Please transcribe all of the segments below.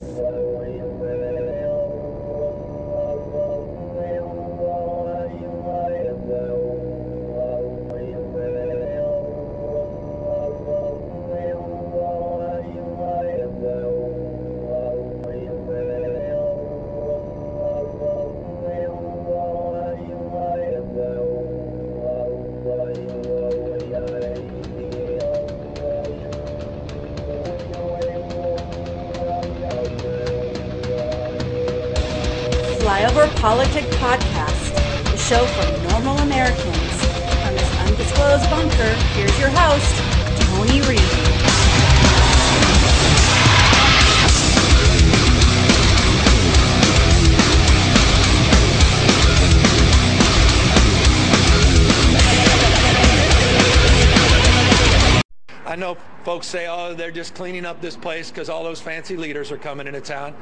Salvo y. PolitiK Podcast, the show for normal Americans. From this undisclosed bunker, here's your host, Tony Reed. I know folks say, oh, they're just cleaning up this place because all those fancy leaders are coming into town.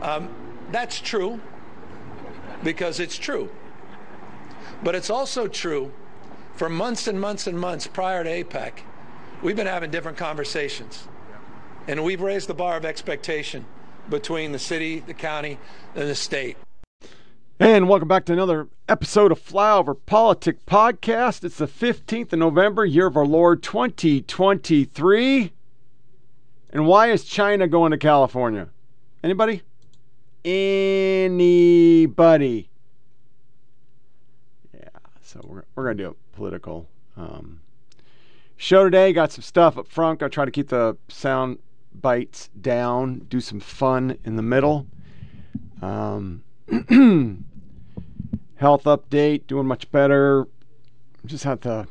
Um, that's true because it's true. But it's also true for months and months and months prior to APEC, we've been having different conversations. And we've raised the bar of expectation between the city, the county, and the state. And welcome back to another episode of Flyover PolitiK Podcast. It's the 15th of November, year of our Lord 2023. And why is China going to California? Anybody? Anybody? Yeah, so we're, we're going to do a political um, show today. Got some stuff up front. Got to try to keep the sound bites down, do some fun in the middle. Um, health update, doing much better. Just had to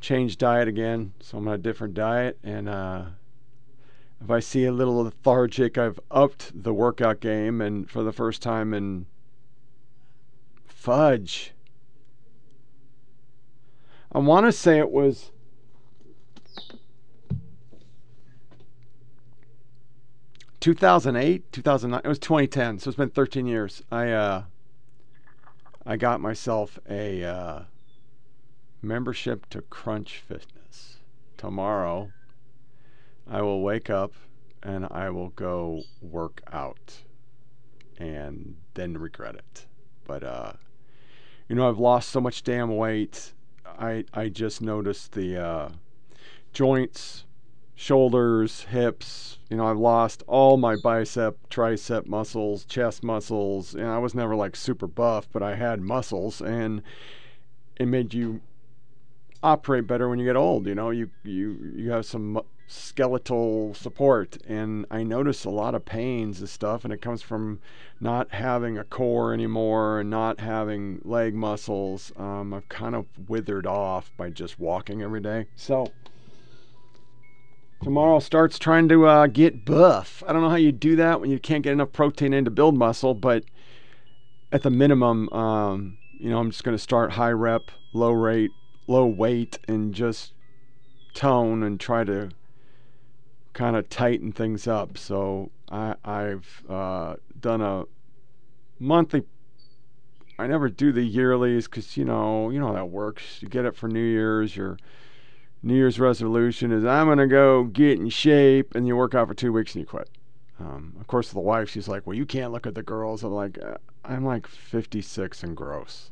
change diet again, so I'm on a different diet. And uh, if I see a little lethargic, I've upped the workout game, and for the first time in fudge. I want to say it was. Two thousand eight, two thousand nine. It was twenty ten, so it's been thirteen years. I uh, I got myself a uh, membership to Crunch Fitness. Tomorrow, I will wake up and I will go work out and then regret it. But, uh, you know, I've lost so much damn weight. I, I just noticed the uh, joints, shoulders, hips. You know, I've lost all my bicep, tricep muscles, chest muscles. And I was never like super buff, but I had muscles, and it made you operate better when you get old. You know, you you you have some skeletal support, and I notice a lot of pains and stuff, and it comes from not having a core anymore and not having leg muscles. Um, I've kind of withered off by just walking every day. So tomorrow starts trying to uh, get buff. I don't know how you do that when you can't get enough protein in to build muscle, but at the minimum, um, you know, I'm just going to start high rep, low rate, low weight, and just tone and try to kind of tighten things up. So I, I've uh, done a monthly. I never do the yearlies because you know you know how that works. You get it for New Year's. Your New Year's resolution is I'm gonna go get in shape, and you work out for two weeks and you quit. Um, of course, the wife she's like, well, you can't look at the girls. I'm like, uh, I'm like 56 and gross.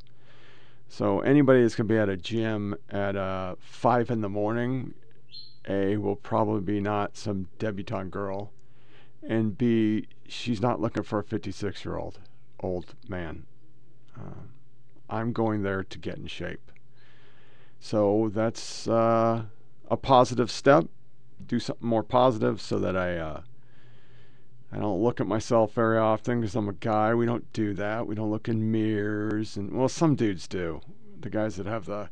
So anybody that's gonna be at a gym at uh, five in the morning a will probably be not some debutante girl, and B she's not looking for a 56 year old old man. Uh, I'm going there to get in shape. So that's uh, a positive step. Do something more positive so that I uh, I don't look at myself very often because I'm a guy. We don't do that. We don't look in mirrors, and well, some dudes do. The guys that have the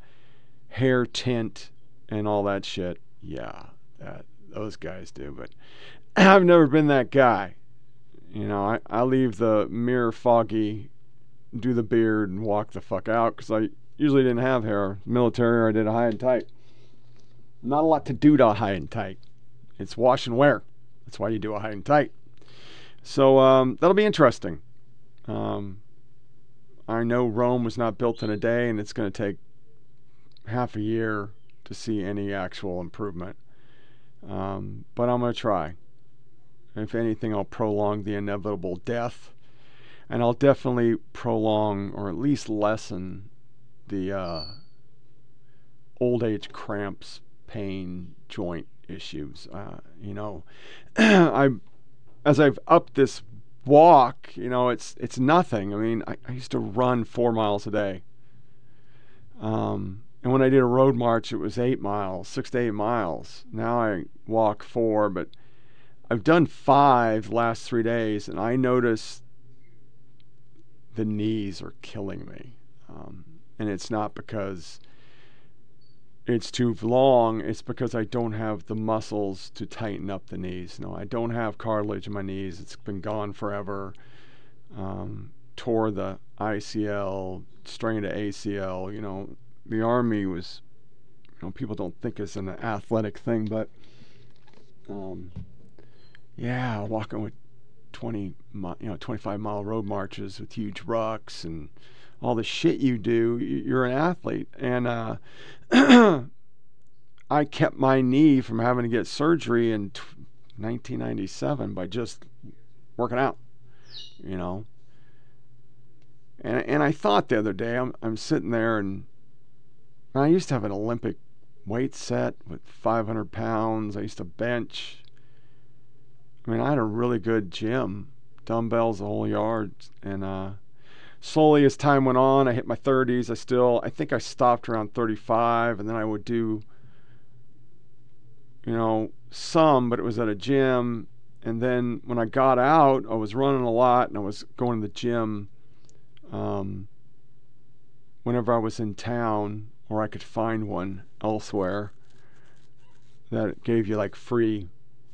hair tint and all that shit yeah, that those guys do. But I've never been that guy. You know, I, I leave the mirror foggy, do the beard, and walk the fuck out because I usually didn't have hair. Military, or I did a high and tight. Not a lot to do to a high and tight. It's wash and wear. That's why you do a high and tight. So um, that'll be interesting. Um, I know Rome was not built in a day, and it's going to take half a year to see any actual improvement. Um, but I'm going to try. If anything, I'll prolong the inevitable death. And I'll definitely prolong or at least lessen the uh, old age cramps, pain, joint issues. Uh, you know, I as I've upped this walk, you know, it's it's nothing. I mean, I, I used to run four miles a day. Um, and when I did a road march, it was eight miles, six to eight miles. Now I walk four, but I've done five last three days, and I notice the knees are killing me. Um, and it's not because it's too long, it's because I don't have the muscles to tighten up the knees. No, I don't have cartilage in my knees. It's been gone forever. Um, tore the ICL, strained the ACL. You know, the Army was, you know, people don't think it's an athletic thing, but um, yeah, walking with 20, you know, 25 mile road marches with huge rucks and all the shit you do, you're an athlete. And uh, I kept my knee from having to get surgery in t- 1997 by just working out, you know. And and I thought the other day, I'm I'm sitting there and I used to have an Olympic weight set with 500 pounds. I used to bench. I mean, I had a really good gym, dumbbells the whole yard, and uh, slowly as time went on, I hit my 30s. I still, I think I stopped around 35, and then I would do, you know, some, but it was at a gym. And then when I got out, I was running a lot, and I was going to the gym um, whenever I was in town, or I could find one elsewhere that gave you like free.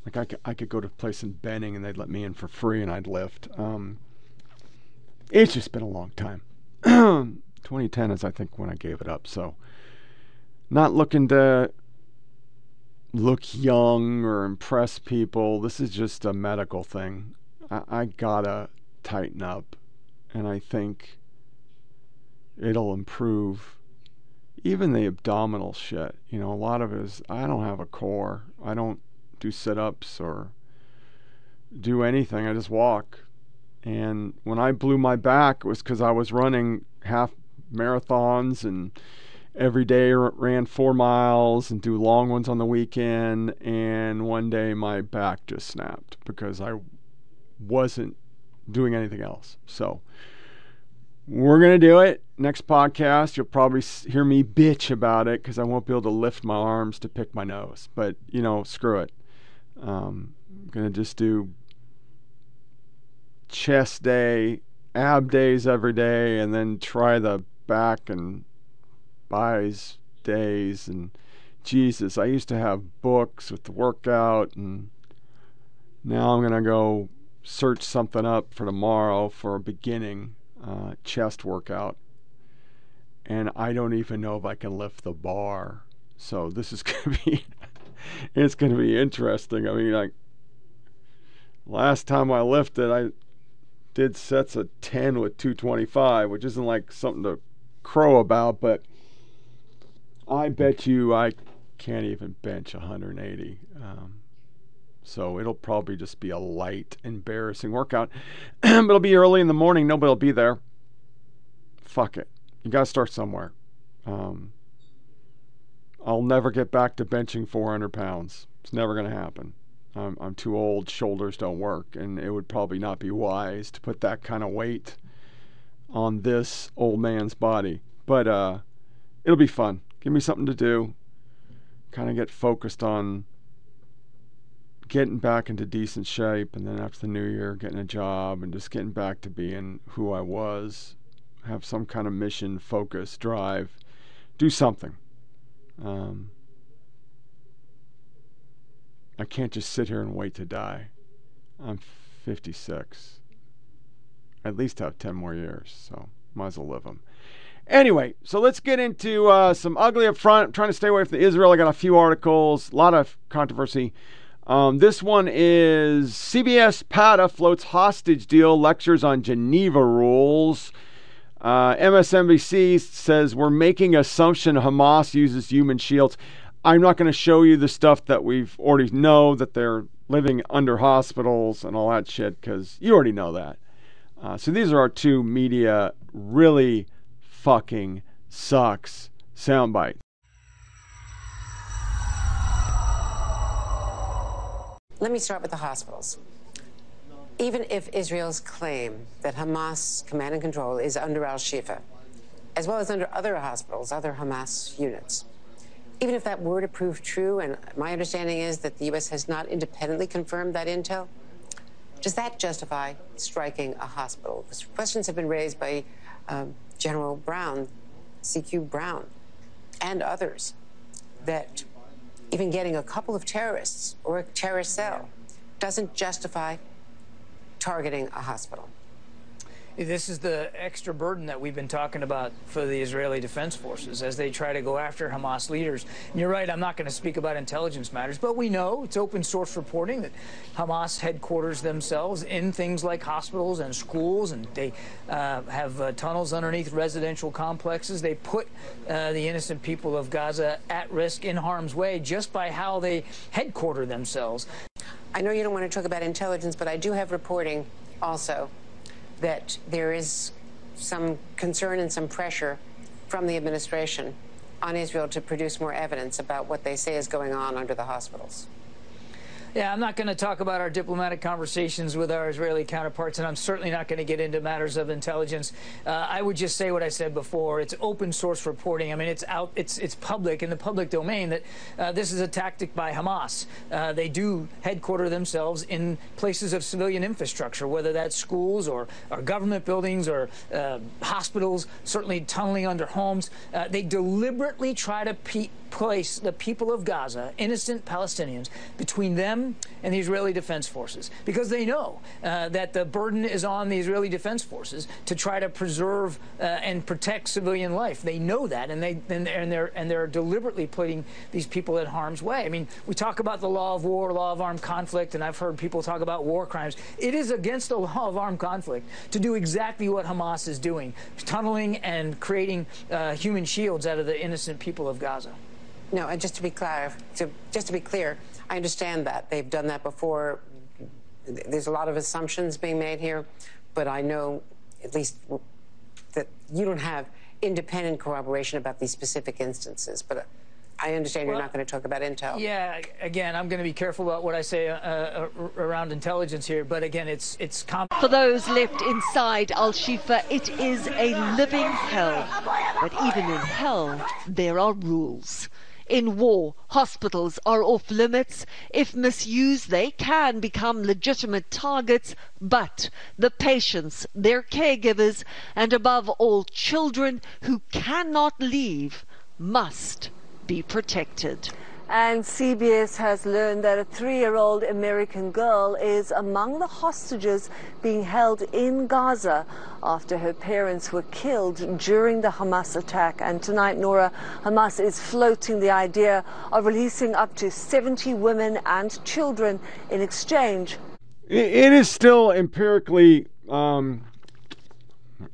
Like I could, I could go to a place in Benning and they'd let me in for free and I'd lift. Um, it's just been a long time. 2010 is, I think, when I gave it up. So, not looking to look young or impress people. This is just a medical thing. I, I gotta tighten up. And I think it'll improve even the abdominal shit. You know, a lot of it is I don't have a core. I don't do sit ups or do anything. I just walk. And when I blew my back, it was because I was running half marathons and every day ran four miles and do long ones on the weekend. And one day my back just snapped because I wasn't doing anything else. So we're going to do it. Next podcast, you'll probably hear me bitch about it because I won't be able to lift my arms to pick my nose. But, you know, screw it. Um, I'm going to just do chest day, ab days every day, and then try the back and buys days. And Jesus, I used to have books with the workout, and now I'm going to go search something up for tomorrow for a beginning uh, chest workout. And I don't even know if I can lift the bar. So this is going to be, it's going to be interesting. I mean, like, last time I lifted, I did sets of 10 with 225, which isn't like something to crow about, but I bet you I can't even bench 180. Um, so it'll probably just be a light, embarrassing workout. it'll be early in the morning. Nobody will be there. Fuck it. You got to start somewhere. Um, I'll never get back to benching 400 pounds. It's never going to happen. I'm, I'm too old. Shoulders don't work. And it would probably not be wise to put that kind of weight on this old man's body. But uh, it'll be fun. Give me something to do. Kind of get focused on getting back into decent shape and then after the new year getting a job and just getting back to being who I was have some kind of mission focus drive do something um, I can't just sit here and wait to die I'm 56 at least have 10 more years so might as well live them Anyway, so let's get into uh, some ugly up front. I'm trying to stay away from Israel. I got a few articles, a lot of controversy. Um, this one is CBS PATA floats hostage deal, lectures on Geneva rules. Uh, MSNBC says we're making assumption Hamas uses human shields. I'm not going to show you the stuff that we've already know that they're living under hospitals and all that shit because you already know that. Uh, so these are our two media really fucking sucks soundbites. Let me start with the hospitals. Even if Israel's claim that Hamas command and control is under Al Shifa, as well as under other hospitals, other Hamas units, even if that were to prove true, and my understanding is that the U.S. has not independently confirmed that intel, does that justify striking a hospital? Questions have been raised by um, General Brown, CQ Brown, and others that even getting a couple of terrorists or a terrorist cell doesn't justify targeting a hospital. This is the extra burden that we've been talking about for the Israeli Defense Forces as they try to go after Hamas leaders. And you're right, I'm not going to speak about intelligence matters, but we know it's open source reporting that Hamas headquarters themselves in things like hospitals and schools, and they uh, have uh, tunnels underneath residential complexes. They put uh, the innocent people of Gaza at risk in harm's way just by how they headquarter themselves. I know you don't want to talk about intelligence, but I do have reporting also that there is some concern and some pressure from the administration on Israel to produce more evidence about what they say is going on under the hospitals. Yeah, I'm not going to talk about our diplomatic conversations with our Israeli counterparts, and I'm certainly not going to get into matters of intelligence. Uh, I would just say what I said before. It's open source reporting. I mean, it's out, it's it's public in the public domain that uh, this is a tactic by Hamas. Uh, they do headquarter themselves in places of civilian infrastructure, whether that's schools or, or government buildings or uh, hospitals, certainly tunneling under homes. Uh, they deliberately try to place the people of Gaza, innocent Palestinians, between them and the Israeli Defense Forces because they know uh, that the burden is on the Israeli Defense Forces to try to preserve uh, and protect civilian life. They know that, and they and they're, and they're and they're deliberately putting these people in harm's way. I mean, we talk about the law of war, law of armed conflict, and I've heard people talk about war crimes. It is against the law of armed conflict to do exactly what Hamas is doing, tunneling and creating uh, human shields out of the innocent people of Gaza. No, and just to be clear, to, just to be clear, I understand that they've done that before. There's a lot of assumptions being made here, but I know at least that you don't have independent corroboration about these specific instances. But I understand well, you're not going to talk about intel. Yeah, again, I'm going to be careful about what I say uh, uh, around intelligence here. But again, it's it's for those left inside Al Shifa. It is a living hell. But even in hell, there are rules. In war, hospitals are off limits. If misused, they can become legitimate targets, but the patients, their caregivers, and above all, children who cannot leave must be protected. And CBS has learned that a three-year-old American girl is among the hostages being held in Gaza after her parents were killed during the Hamas attack. And tonight, Nora, Hamas is floating the idea of releasing up to 70 women and children in exchange. It is still empirically um,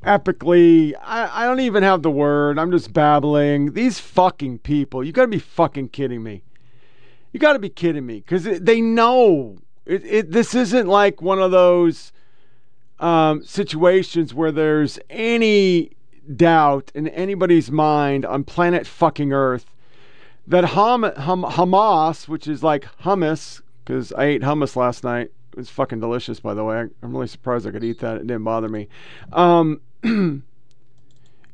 epically. I, I don't even have the word. I'm just babbling. These fucking people. You got to be fucking kidding me. You got to be kidding me because they know it, it, This isn't like one of those um, situations where there's any doubt in anybody's mind on planet fucking Earth that Ham, Ham, Hamas, which is like hummus, because I ate hummus last night it was fucking delicious, by the way. I, am really surprised I could eat that. It didn't bother me. Um,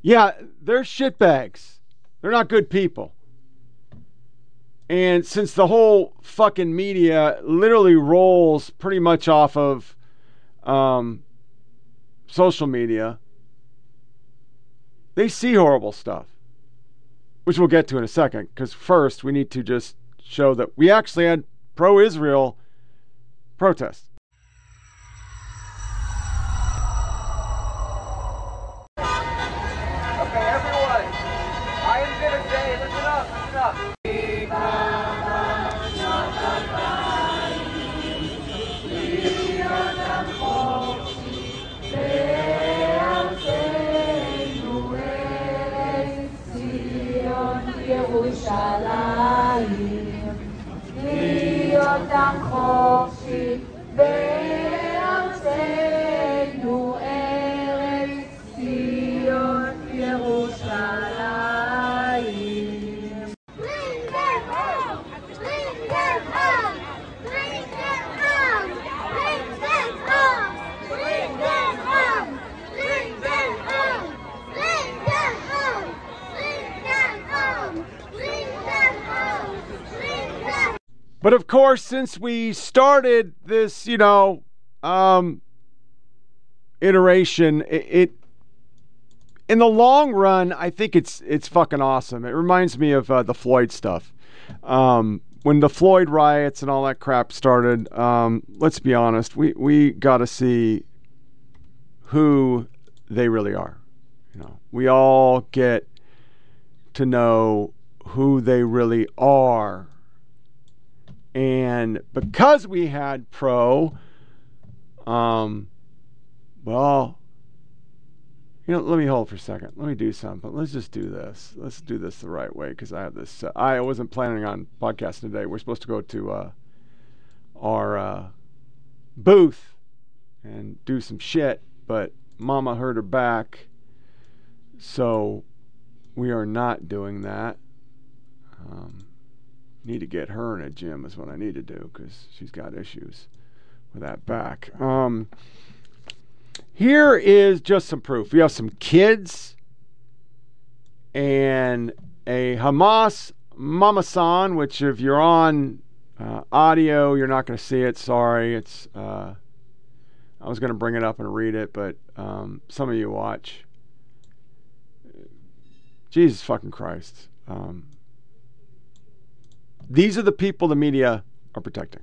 yeah, they're shitbags. They're not good people. And since the whole fucking media literally rolls pretty much off of um, social media, they see horrible stuff, which we'll get to in a second. Because first, we need to just show that we actually had pro Israel protest. But of course, since we started this, you know, um, iteration, it, it in the long run, I think it's it's fucking awesome. It reminds me of uh, the Floyd stuff. Um, when the Floyd riots and all that crap started, um, let's be honest, we we got to see who they really are. You know, we all get to know who they really are. And because we had pro, um, well, you know, let me hold for a second. Let me do something. Let's just do this. Let's do this the right way because I have this. Uh, I wasn't planning on podcasting today. We're supposed to go to uh, our uh, booth and do some shit, but Mama hurt her back, so we are not doing that. Um, need to get her in a gym is what I need to do because she's got issues with that back. Um, here is just some proof. We have some kids and a Hamas Mama which if you're on uh, audio, you're not going to see it. Sorry, it's. Uh, I was going to bring it up and read it, but um, some of you watch. Jesus fucking Christ. Um, these are the people the media are protecting.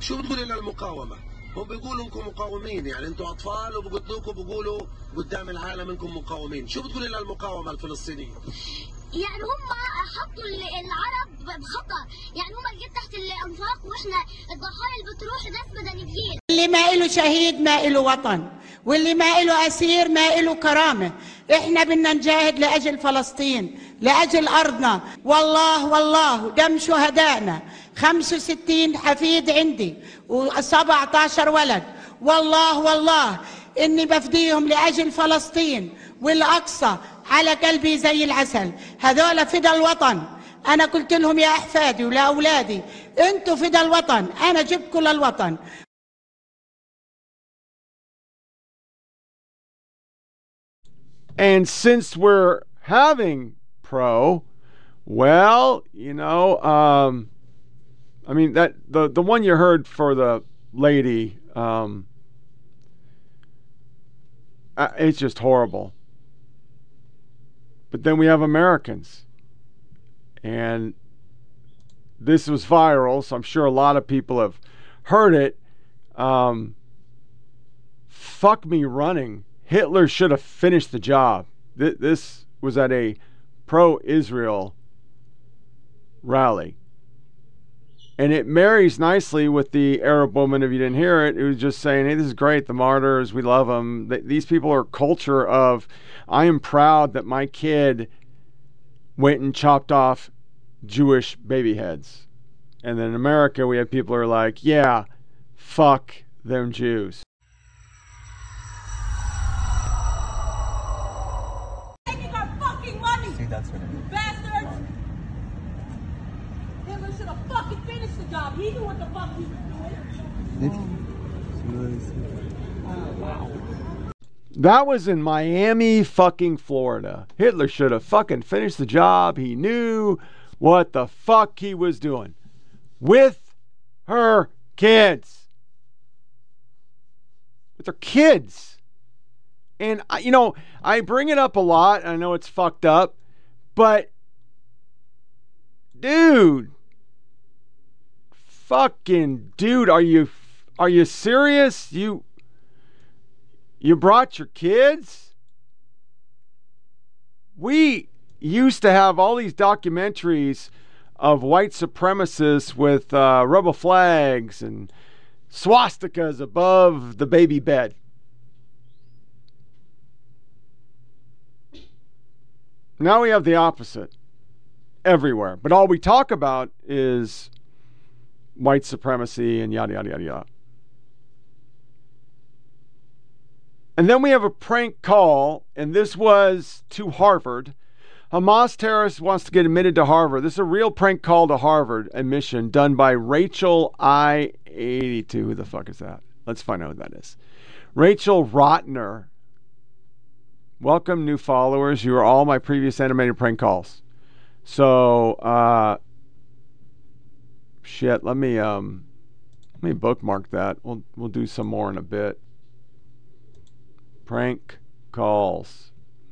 شو بتقولي للمقاومة؟ هم بيقولوا انكم مقاومين. يعني أنتم أطفال وبقتلوكم بيقولوا قدام العالم انكم مقاومين، شو بتقولي للمقاومة الفلسطينية؟ يعني هم حطوا العرب بخطر يعني هم جت تحت الأنفاق وإحنا الضحايا اللي بتروح ناس مدنيين. اللي ما له شهيد ما له وطن. واللي ما له أسير ما له كرامة. إحنا بدنا نجاهد لأجل فلسطين لأجل أرضنا. والله والله دم شهدائنا. 65 حفيد عندي و17 ولد. والله والله إني بفديهم لأجل فلسطين والأقصى على قلبي زي العسل. هذول فدا الوطن. أنا قلت لهم يا أحفادي ولاولادي أنتوا فدا الوطن. أنا جبكم للوطن And since we're having pro, well, you know, um, I mean that the the one you heard for the lady, um, uh, it's just horrible. But then we have Americans. And this was viral, so I'm sure a lot of people have heard it. Um, fuck me running. Hitler should have finished the job. Th- this was at a pro Israel rally. And it marries nicely with the Arab woman, if you didn't hear it, who was just saying, hey, this is great. The martyrs, we love them. these people are culture of, I am proud that my kid went and chopped off Jewish baby heads. And then in America, we have people who are like, yeah, fuck them Jews. Taking our fucking money. See, that's what it is. Bastards. Hitler should have fucking finished the job. He knew what the fuck he was doing. That was in Miami, fucking Florida. Hitler should have fucking finished the job. He knew what the fuck he was doing with her kids. With her kids. And, you know, I bring it up a lot. I know it's fucked up. But, dude, fucking dude, are you are you serious? You you brought your kids? We used to have all these documentaries of white supremacists with uh, rebel flags and swastikas above the baby bed. Now we have the opposite everywhere. But all we talk about is white supremacy and yada, yada, yada, yada. And then we have a prank call, and this was to Harvard. Hamas terrorist wants to get admitted to Harvard. This is a real prank call to Harvard admission done by Rachel I 82. Who the fuck is that? Let's find out who that is. Rachel Rotner. welcome new followers. You are all my previous animated prank calls. So, uh, shit. Let me um, let me bookmark that. We'll we'll do some more in a bit. Prank calls.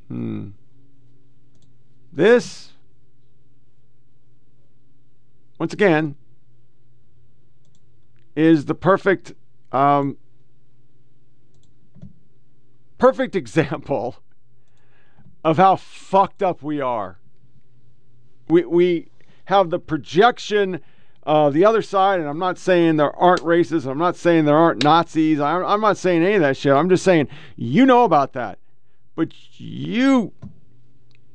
Hmm. This once again is the perfect um, perfect example of how fucked up we are. We we have the projection of the other side, and I'm not saying there aren't racists. I'm not saying there aren't Nazis. I'm, I'm not saying any of that shit. I'm just saying you know about that, but you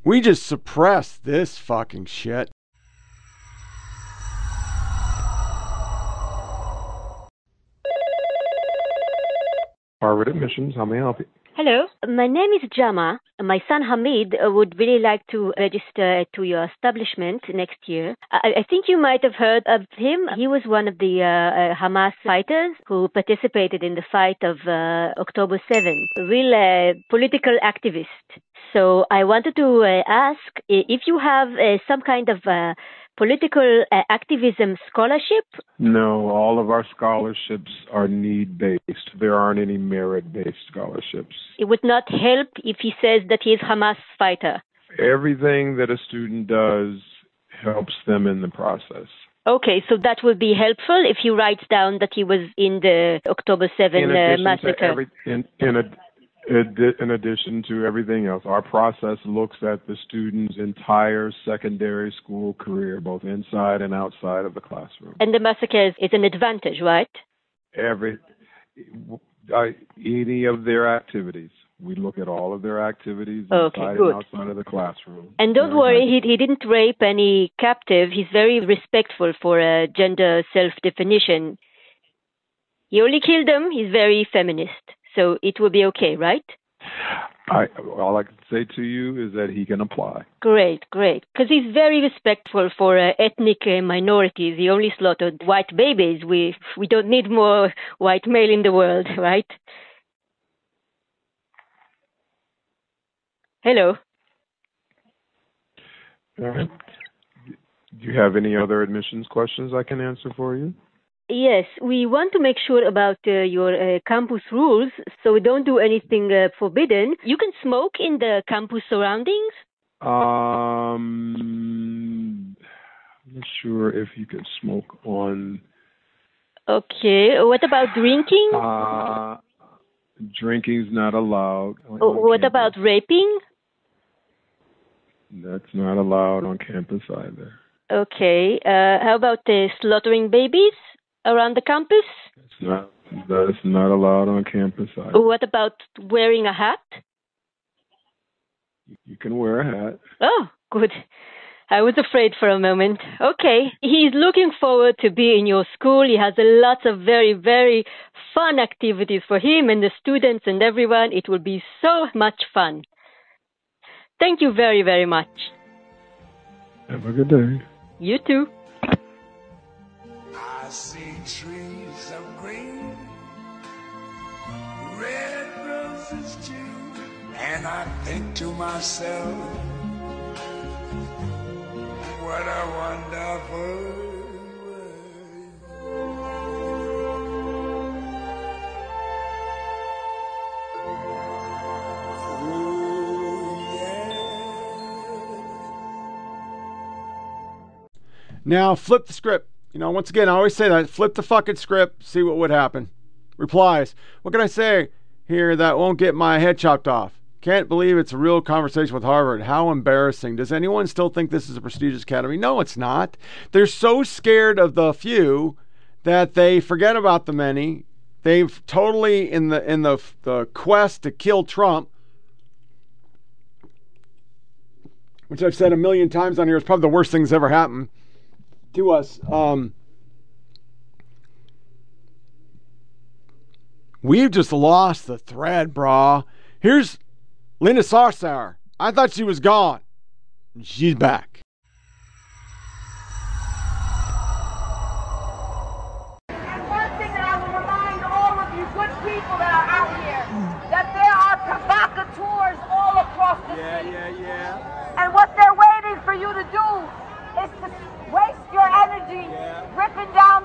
we just suppress this fucking shit. Harvard Admissions, how may I help you? Hello, my name is Jama. My son Hamid uh, would really like to register to your establishment next year. I, I think you might have heard of him. He was one of the uh, uh, Hamas fighters who participated in the fight of uh, October 7, a real uh, political activist. So I wanted to uh, ask if you have some kind of political uh, activism scholarship? No, all of our scholarships are need based. There aren't any merit based scholarships. It would not help if he says that he is Hamas fighter. Everything that a student does helps them in the process. Okay, so that would be helpful if he writes down that he was in the October 7 in uh, massacre. Every, in, in, a, in addition to everything else, our process looks at the student's entire secondary school career, both inside and outside of the classroom. And the massacre is, an advantage, right? Every, uh, any of their activities. We look at all of their activities okay, inside good. and outside of the classroom. And don't worry, he, he didn't rape any captive. He's very respectful for uh, gender self definition. He only killed them. He's very feminist. So it will be okay, right? I, all I can say to you is that he can apply. Great, great. Because he's very respectful for uh, ethnic uh, minorities. He only slaughtered white babies. We we don't need more white male in the world, right? Hello. All right. Do you have any other admissions questions I can answer for you? Yes, we want to make sure about uh, your uh, campus rules so we don't do anything uh, forbidden. You can smoke in the campus surroundings? Um, I'm not sure if you can smoke on. Okay, what about drinking? Uh, drinking's not allowed. Oh, what about raping? That's not allowed on campus either. Okay, uh, how about uh, slaughtering babies? Around the campus? It's not. That's not allowed on campus. Either. What about wearing a hat? You can wear a hat. Oh, good. I was afraid for a moment. Okay. He's looking forward to be in your school. He has a lot of very, very fun activities for him and the students and everyone. It will be so much fun. Thank you very, very much. Have a good day. You too see trees of green, red roses too, and I think to myself, what a wonderful Now flip the script. You know, once again, I always say that flip the fucking script, see what would happen. Replies. What can I say here that won't get my head chopped off? Can't believe it's a real conversation with Harvard. How embarrassing. Does anyone still think this is a prestigious academy? No, it's not. They're so scared of the few that they forget about the many. They've totally in the in the the quest to kill Trump, which I've said a million times on here is probably the worst thing that's ever happened to us. Um, we've just lost the thread, brah. Here's Linda Sarsour. I thought she was gone. She's back.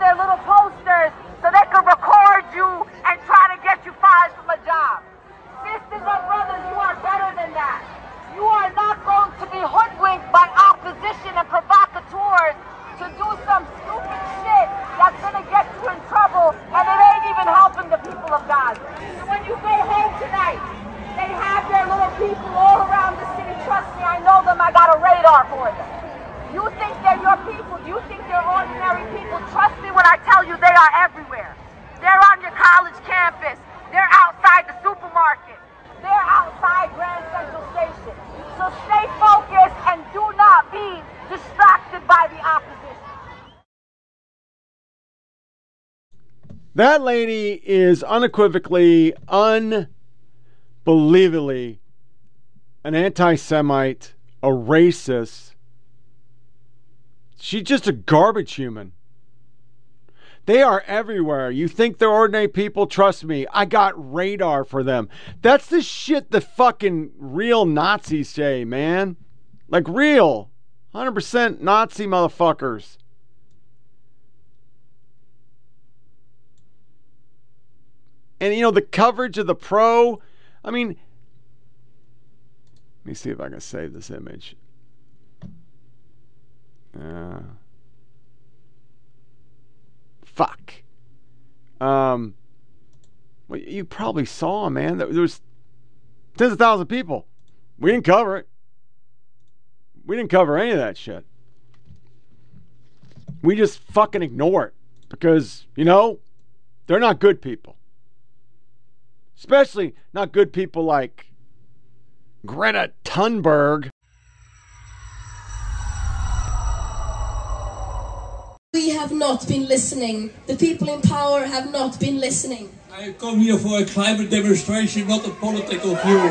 their little posters. You, they are everywhere. They're on your college campus. They're outside the supermarket. They're outside Grand Central Station. So stay focused and do not be distracted by the opposition. That lady is unequivocally, unbelievably an anti Semite, a racist. She's just a garbage human. They are everywhere. You think they're ordinary people? Trust me, I got radar for them. That's the shit the fucking real Nazis say, man. Like real. 100% Nazi motherfuckers. And you know, the coverage of the pro, I mean, let me see if I can save this image. Uh, fuck. Um, well, you probably saw, man. There was tens of thousands of people. We didn't cover it. We didn't cover any of that shit. We just fucking ignore it because, you know, they're not good people. Especially not good people like Greta Thunberg. We have not been listening. The people in power have not been listening. I come here for a climate demonstration, not a political view.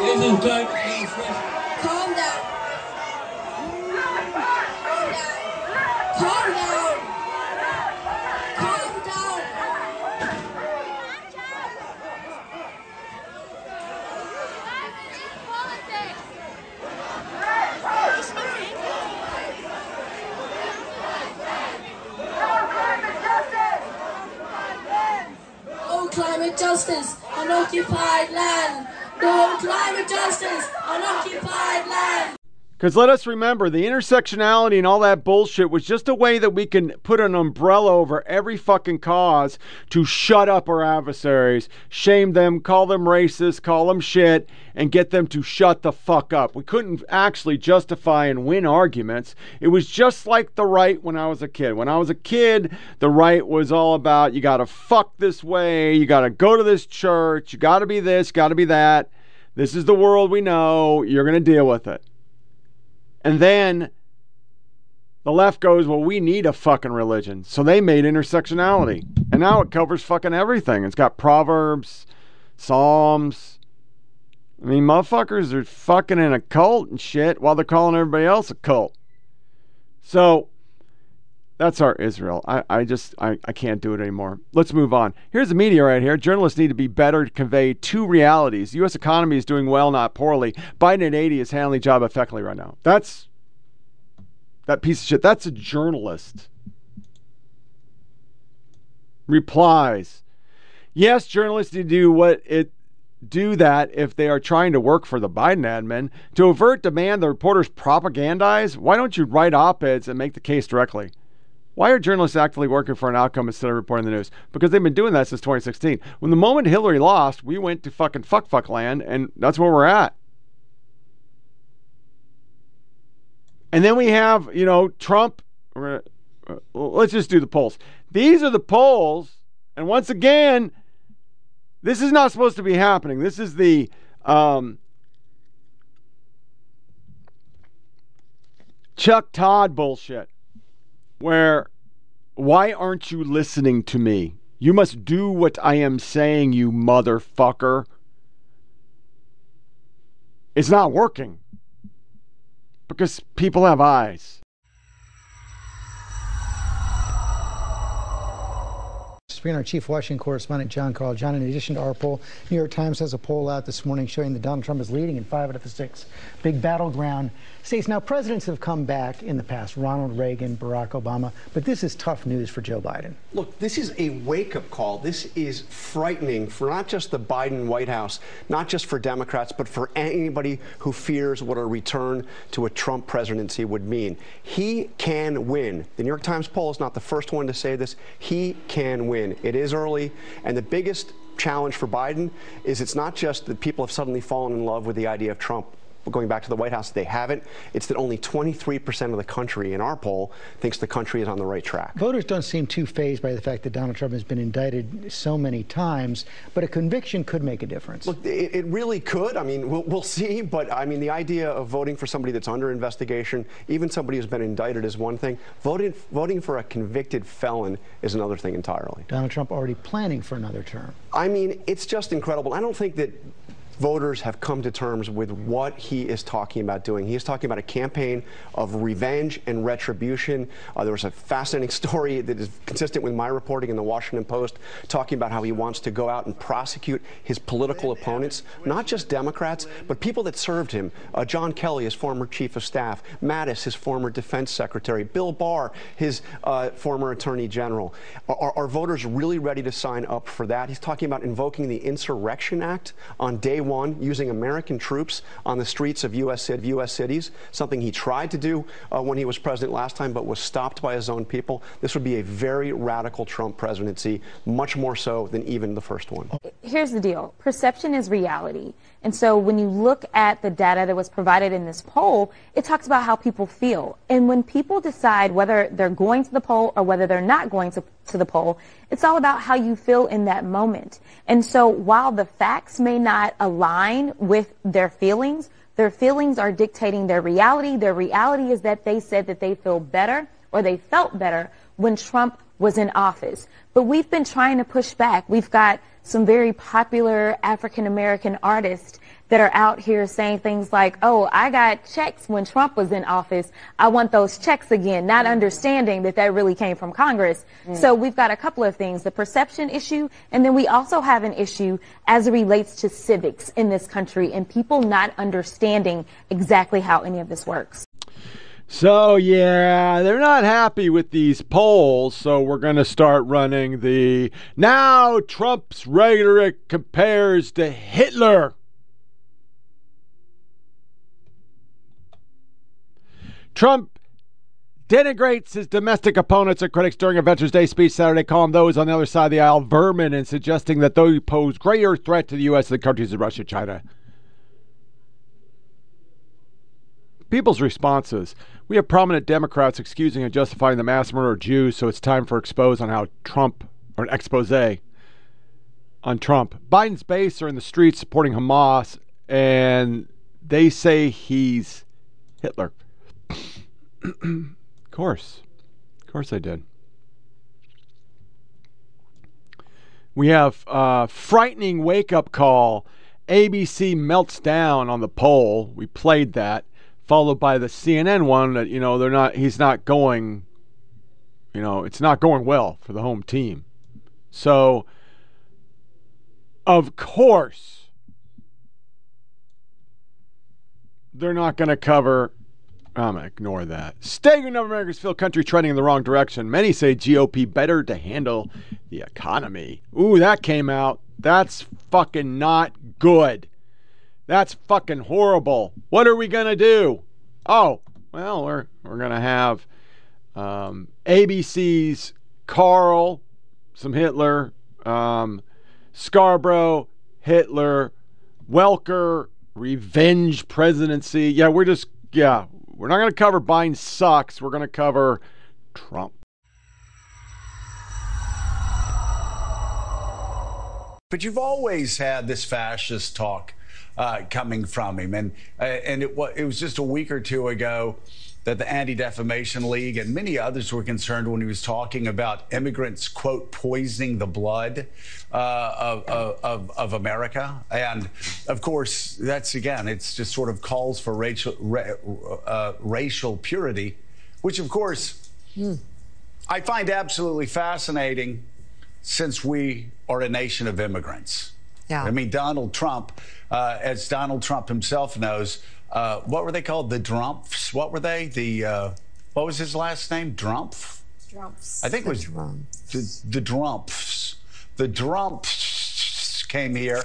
This is climate demonstration. Calm down. Calm down. Calm down. No climate justice on occupied land. No climate justice on occupied land. Because let us remember, the intersectionality and all that bullshit was just a way that we can put an umbrella over every fucking cause to shut up our adversaries, shame them, call them racist, call them shit, and get them to shut the fuck up. We couldn't actually justify and win arguments. It was just like the right when I was a kid. When I was a kid, the right was all about you gotta fuck this way, you gotta go to this church, you gotta be this, gotta be that. This is the world we know, you're gonna deal with it. And then the left goes, well, we need a fucking religion. So they made intersectionality. And now it covers fucking everything. It's got Proverbs, Psalms. I mean, motherfuckers are fucking in a cult and shit while they're calling everybody else a cult. So that's our Israel. I, I just I, I can't do it anymore. Let's move on. Here's the media right here. Journalists need to be better to convey two realities. The U.S. economy is doing well, not poorly. Biden at 80 is handling the job effectively right now. That's that piece of shit. That's a journalist. Replies. Yes, journalists need to do what it do that if they are trying to work for the Biden admin. To avert demand the reporters propagandize, why don't you write op-eds and make the case directly? Why are journalists actively working for an outcome instead of reporting the news? Because they've been doing that since 2016. When the moment Hillary lost, we went to fucking fuck fuck land, and that's where we're at. And then we have, you know, Trump. Uh, let's just do the polls. These are the polls, and once again, this is not supposed to be happening. This is the um, Chuck Todd bullshit where why aren't you listening to me? You must do what I am saying, you motherfucker. It's not working because people have eyes. Being our chief Washington correspondent, John Karl. John, in addition to our poll, New York Times has a poll out this morning showing that Donald Trump is leading in five out of the six big battleground states. Now, presidents have come back in the past Ronald Reagan, Barack Obama, but this is tough news for Joe Biden. Look, this is a wake up call. This is frightening for not just the Biden White House, not just for Democrats, but for anybody who fears what a return to a Trump presidency would mean. He can win. The New York Times poll is not the first one to say this. He can win. It is early, and the biggest challenge for Biden is it's not just that people have suddenly fallen in love with the idea of Trump going back to the White House, they haven't. It's that only 23% of the country in our poll thinks the country is on the right track. Voters don't seem too phased by the fact that Donald Trump has been indicted so many times, but a conviction could make a difference. Look, it, it really could. I mean, we'll, we'll see. But I mean, the idea of voting for somebody that's under investigation, even somebody who's been indicted, is one thing. Voting, voting for a convicted felon is another thing entirely. Donald Trump already planning for another term. I mean, it's just incredible. I don't think that voters have come to terms with what he is talking about doing. He is talking about a campaign of revenge and retribution. Uh, there was a fascinating story that is consistent with my reporting in the Washington Post talking about how he wants to go out and prosecute his political opponents, not just Democrats, but people that served him. Uh, John Kelly, his former chief of staff, Mattis, his former defense secretary, Bill Barr, his uh, former attorney general. Are, are voters really ready to sign up for that? He's talking about invoking the Insurrection Act on day one using American troops on the streets of U.S. US cities, something he tried to do uh, when he was president last time, but was stopped by his own people. This would be a very radical Trump presidency, much more so than even the first one. Here's the deal perception is reality. And so when you look at the data that was provided in this poll, it talks about how people feel. And when people decide whether they're going to the poll or whether they're not going to, to the poll, it's all about how you feel in that moment. And so while the facts may not align with their feelings, their feelings are dictating their reality. Their reality is that they said that they feel better or they felt better when Trump was in office. But we've been trying to push back. We've got some very popular African American artists that are out here saying things like, oh, I got checks when Trump was in office. I want those checks again, not understanding that that really came from Congress. Mm. So we've got a couple of things, the perception issue, and then we also have an issue as it relates to civics in this country and people not understanding exactly how any of this works. So, yeah, they're not happy with these polls, so we're going to start running the now Trump's rhetoric compares to Hitler. Trump denigrates his domestic opponents and critics during a Veterans Day speech Saturday, calling those on the other side of the aisle vermin and suggesting that they pose greater threat to the U.S. than countries of Russia, China. People's responses. We have prominent Democrats excusing and justifying the mass murder of Jews, so it's time for expose on how Trump, or an expose on Trump. Biden's base are in the streets supporting Hamas, and they say he's Hitler. of course. Of course I did. We have a frightening wake up call. ABC melts down on the poll. We played that followed by the CNN one that you know they're not he's not going you know it's not going well for the home team. So of course they're not going to cover I'm going to ignore that. Staggering number of Americans feel country trending in the wrong direction. Many say GOP better to handle the economy. Ooh, that came out. That's fucking not good. That's fucking horrible. What are we going to do? Oh, well, we're, we're going to have um, ABC's Karl, some Hitler, um, Scarborough, Hitler, Welker, revenge presidency. Yeah, we're just, yeah, we're not going to cover Biden sucks. We're going to cover Trump. But you've always had this fascist talk uh, coming from him. And uh, and it, it was just a week or two ago that the Anti Defamation League and many others were concerned when he was talking about immigrants, quote, poisoning the blood uh, of, of, of, America. And of course, that's again, it's just sort of calls for racial, ra- uh, racial purity, which of course hmm. I find absolutely fascinating since we are a nation of immigrants. Yeah. I mean, Donald Trump, uh, as Donald Trump himself knows, uh, what were they called? The Drumps? What were they? The uh, what was his last name? Drumpf. Drumps. I think it was the, the Drumps. The Drumps came here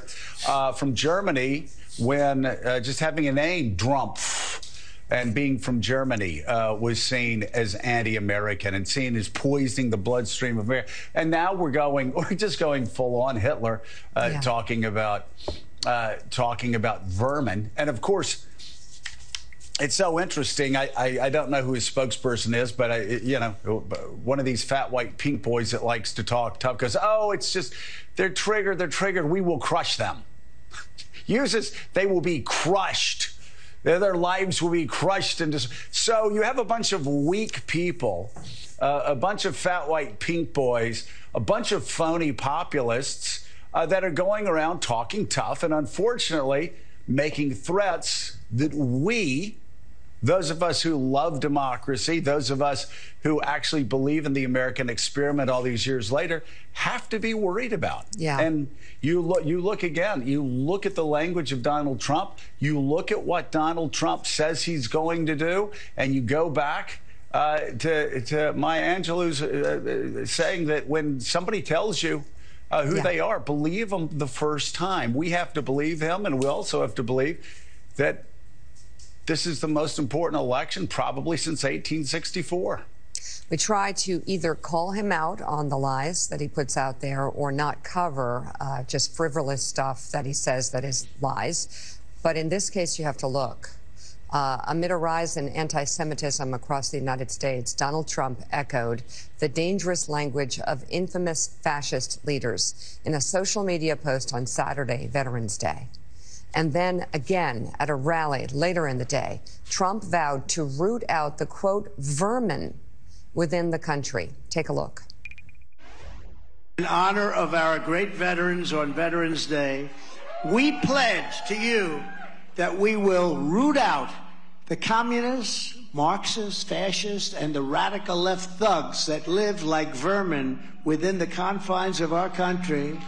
uh, from Germany when uh, just having a name Drumpf and being from Germany uh, was seen as anti-American and seen as poisoning the bloodstream of America. And now we're going, we're just going full on Hitler, uh, yeah. talking about uh, talking about vermin. And of course, it's so interesting. I, I, I, don't know who his spokesperson is, but I, you know, one of these fat white pink boys that likes to talk tough goes, oh, it's just they're triggered, they're triggered. We will crush them. Uses they will be crushed. Their, lives will be crushed into. So you have a bunch of weak people, uh, a bunch of fat white pink boys, a bunch of phony populists uh, that are going around talking tough, and unfortunately making threats that we those of us who love democracy, those of us who actually believe in the American experiment all these years later, have to be worried about. Yeah. And you look, you look again, you look at the language of Donald Trump, you look at what Donald Trump says he's going to do, and you go back uh, to, to Maya Angelou's uh, uh, saying that when somebody tells you uh, who yeah. they are, believe them the first time. We have to believe him, and we also have to believe that this is the most important election probably since 1864. We try to either call him out on the lies that he puts out there or not cover uh, just frivolous stuff that he says that is lies. But in this case, you have to look. Uh, amid a rise in anti Semitism across the United States, Donald Trump echoed the dangerous language of infamous fascist leaders in a social media post on Saturday, Veterans Day. And then again at a rally later in the day, Trump vowed to root out the quote, vermin within the country. Take a look. In honor of our great veterans on Veterans Day, we pledge to you that we will root out the communists, Marxists, fascists, and the radical left thugs that live like vermin within the confines of our country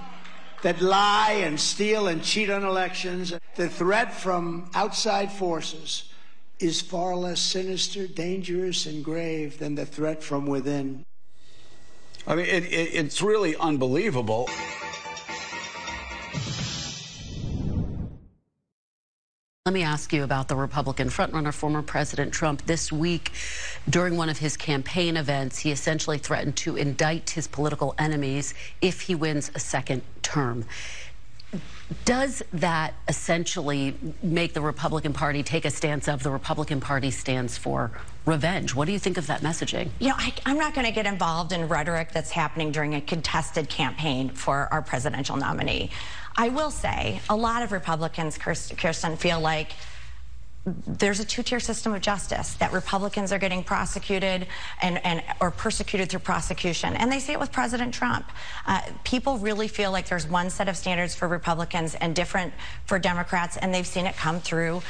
that lie and steal and cheat on elections. The threat from outside forces is far less sinister, dangerous, and grave than the threat from within. I mean, it, it, it's really unbelievable. Let me ask you about the Republican frontrunner, former President Trump. This week, during one of his campaign events, he essentially threatened to indict his political enemies if he wins a second term. Does that essentially make the Republican Party take a stance of the Republican Party stands for revenge? What do you think of that messaging? You know, I, am not going to get involved in rhetoric that's happening during a contested campaign for our presidential nominee. I will say a lot of Republicans, Kirsten, feel like there's a two-tier system of justice that Republicans are getting prosecuted and, and or persecuted through prosecution, and they see it with President Trump. Uh, people really feel like there's one set of standards for Republicans and different for Democrats, and they've seen it come through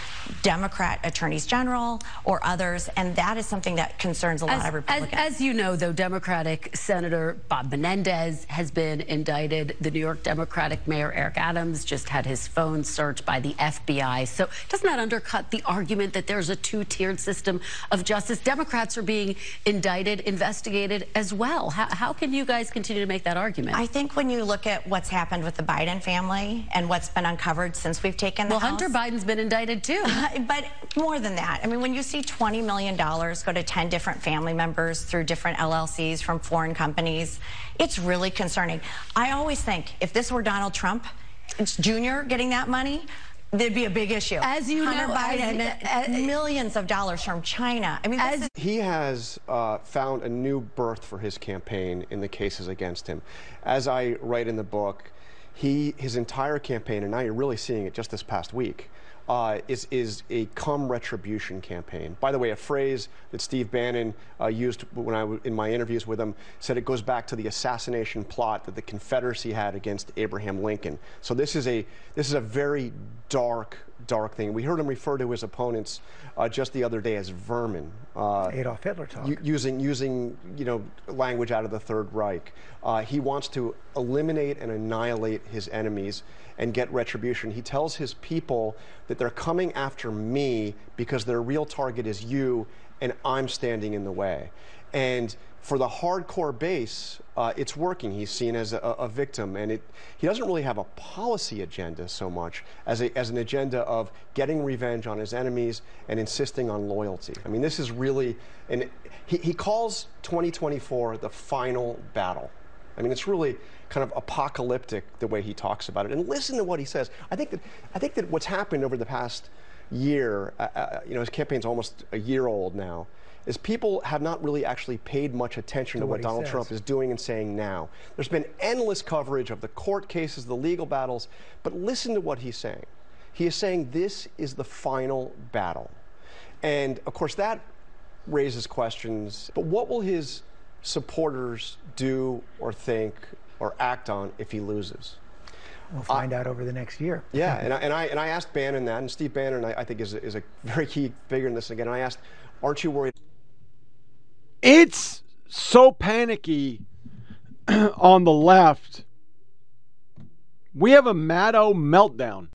Democrat attorneys general or others, and that is something that concerns a lot as, of Republicans. As, as you know, though, Democratic Senator Bob Menendez has been indicted. The New York Democratic Mayor Eric Adams just had his phone searched by the FBI. So doesn't that undercut the argument that there's a two-tiered system of justice. Democrats are being indicted, investigated as well. How, how can you guys continue to make that argument? I think when you look at what's happened with the Biden family and what's been uncovered since we've taken the Well, House, Hunter Biden's been indicted too. but more than that. I mean, when you see $20 million go to 10 different family members through different LLCs from foreign companies, it's really concerning. I always think if this were Donald Trump, it's Junior getting that money, there'd be a big issue. As you Hunter know, Biden, as, as, millions of dollars from China. I mean, as, he has uh, found a new birth for his campaign in the cases against him. As I write in the book, he his entire campaign, and now you're really seeing it just this past week. Uh, is, is a come retribution campaign. By the way, a phrase that Steve Bannon uh, used when I w- in my interviews with him said it goes back to the assassination plot that the Confederacy had against Abraham Lincoln. So this is a this is a very dark, dark thing. We heard him refer to his opponents uh, just the other day as vermin. Uh, Adolf Hitler talk. using, using, you know, language out of the Third Reich. Uh, he wants to eliminate and annihilate his enemies and get retribution. He tells his people that they're coming after me because their real target is you and I'm standing in the way. And for the hardcore base, uh, it's working. He's seen as a, a, victim, and it, he doesn't really have a policy agenda so much as, a, as an agenda of getting revenge on his enemies and insisting on loyalty. I mean, this is really, and he, he calls 2024 the final battle. I mean, it's really kind of apocalyptic the way he talks about it. And listen to what he says. I think that I think that what's happened over the past year, uh, uh, you know, his campaign's almost a year old now, is people have not really actually paid much attention to, To what, what Donald says. Trump is doing and saying now. There's been endless coverage of the court cases, the legal battles, but listen to what he's saying. He is saying this is the final battle. And of course, that raises questions. But what will his supporters do or think or act on if he loses? We'll find out over the next year. Yeah, and I, and I and I asked Bannon that, and Steve Bannon I, I think is a, is a very key figure in this again. And I asked, aren't you worried? It's so panicky on the left. We have a Maddow meltdown.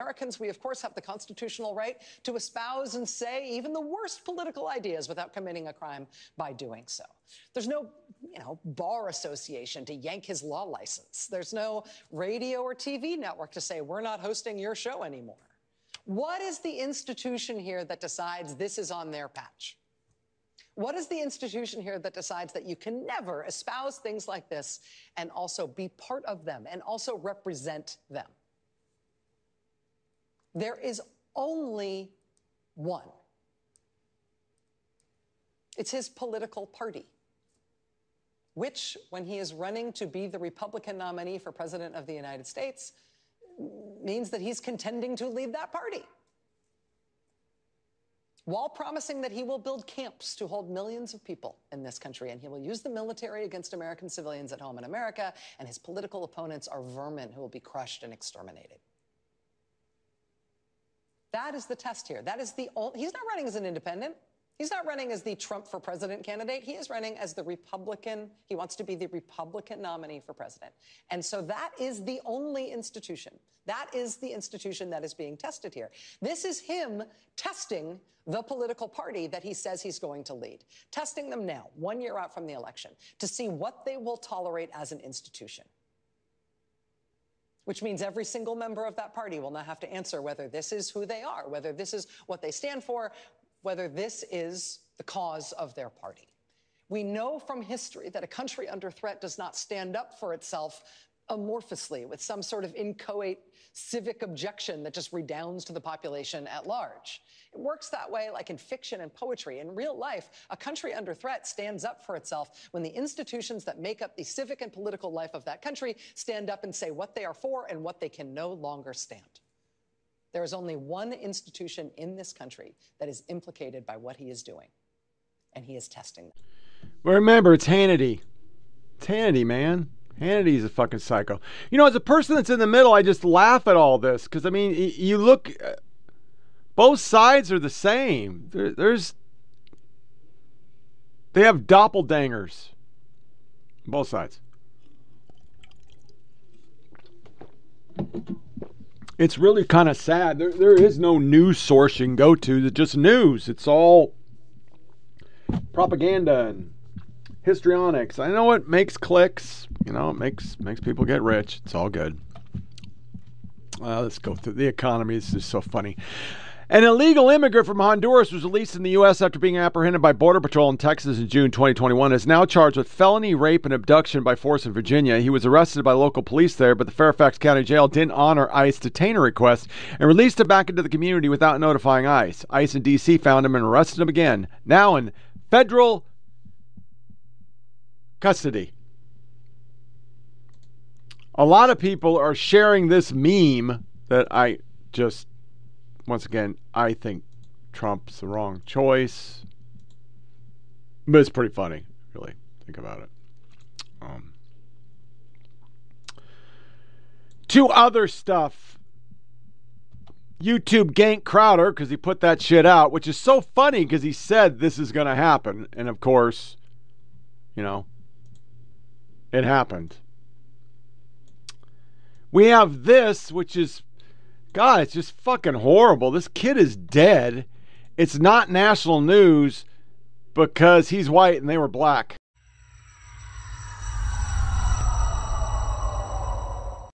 Americans, we of course have the constitutional right to espouse and say even the worst political ideas without committing a crime by doing so. There's no, you know, bar association to yank his law license. There's no radio or TV network to say we're not hosting your show anymore. What is the institution here that decides this is on their patch? What is the institution here that decides that you can never espouse things like this and also be part of them and also represent them? There is only one. It's his political party, which, when he is running to be the Republican nominee for President of the United States, means that he's contending to lead that party. While promising that he will build camps to hold millions of people in this country, and he will use the military against American civilians at home in America, and his political opponents are vermin who will be crushed and exterminated. That is the test here. That is the only, he's not running as an independent. He's not running as the Trump for president candidate. He is running as the Republican. He wants to be the Republican nominee for president. And so that is the only institution. That is the institution that is being tested here. This is him testing the political party that he says he's going to lead, testing them now, one year out from the election, to see what they will tolerate as an institution which means every single member of that party will now have to answer whether this is who they are, whether this is what they stand for, whether this is the cause of their party. We know from history that a country under threat does not stand up for itself amorphously with some sort of inchoate civic objection that just redounds to the population at large. It works that way like in fiction and poetry. In real life, a country under threat stands up for itself when the institutions that make up the civic and political life of that country stand up and say what they are for and what they can no longer stand. There is only one institution in this country that is implicated by what he is doing, and he is testing them. But remember, it's Hannity. It's Hannity, man. Hannity's a fucking psycho. You know, as a person that's in the middle, I just laugh at all this because I mean, you look, uh, both sides are the same. There, there's, they have doppelgangers. Both sides. It's really kind of sad. There, there is no news source you can go to. It's just news. It's all propaganda and histrionics. I know it makes clicks. You know, it makes makes people get rich. It's all good. Uh, let's go through the economy. This is so funny. An illegal immigrant from Honduras was released in the U.S. after being apprehended by Border Patrol in Texas in June 2021. Is now charged with felony rape and abduction by force in Virginia. He was arrested by local police there, but the Fairfax County Jail didn't honor ICE detainer request and released him back into the community without notifying ICE. ICE in D.C. found him and arrested him again. Now in federal custody. A lot of people are sharing this meme that I just, once again, I think Trump's the wrong choice. But it's pretty funny, really. Think about it. Um, two other stuff. YouTube ganked Crowder because he put that shit out, which is so funny because he said this is going to happen. And of course, you know, it happened. We have this, which is, God, it's just fucking horrible. This kid is dead. It's not national news because he's white and they were black.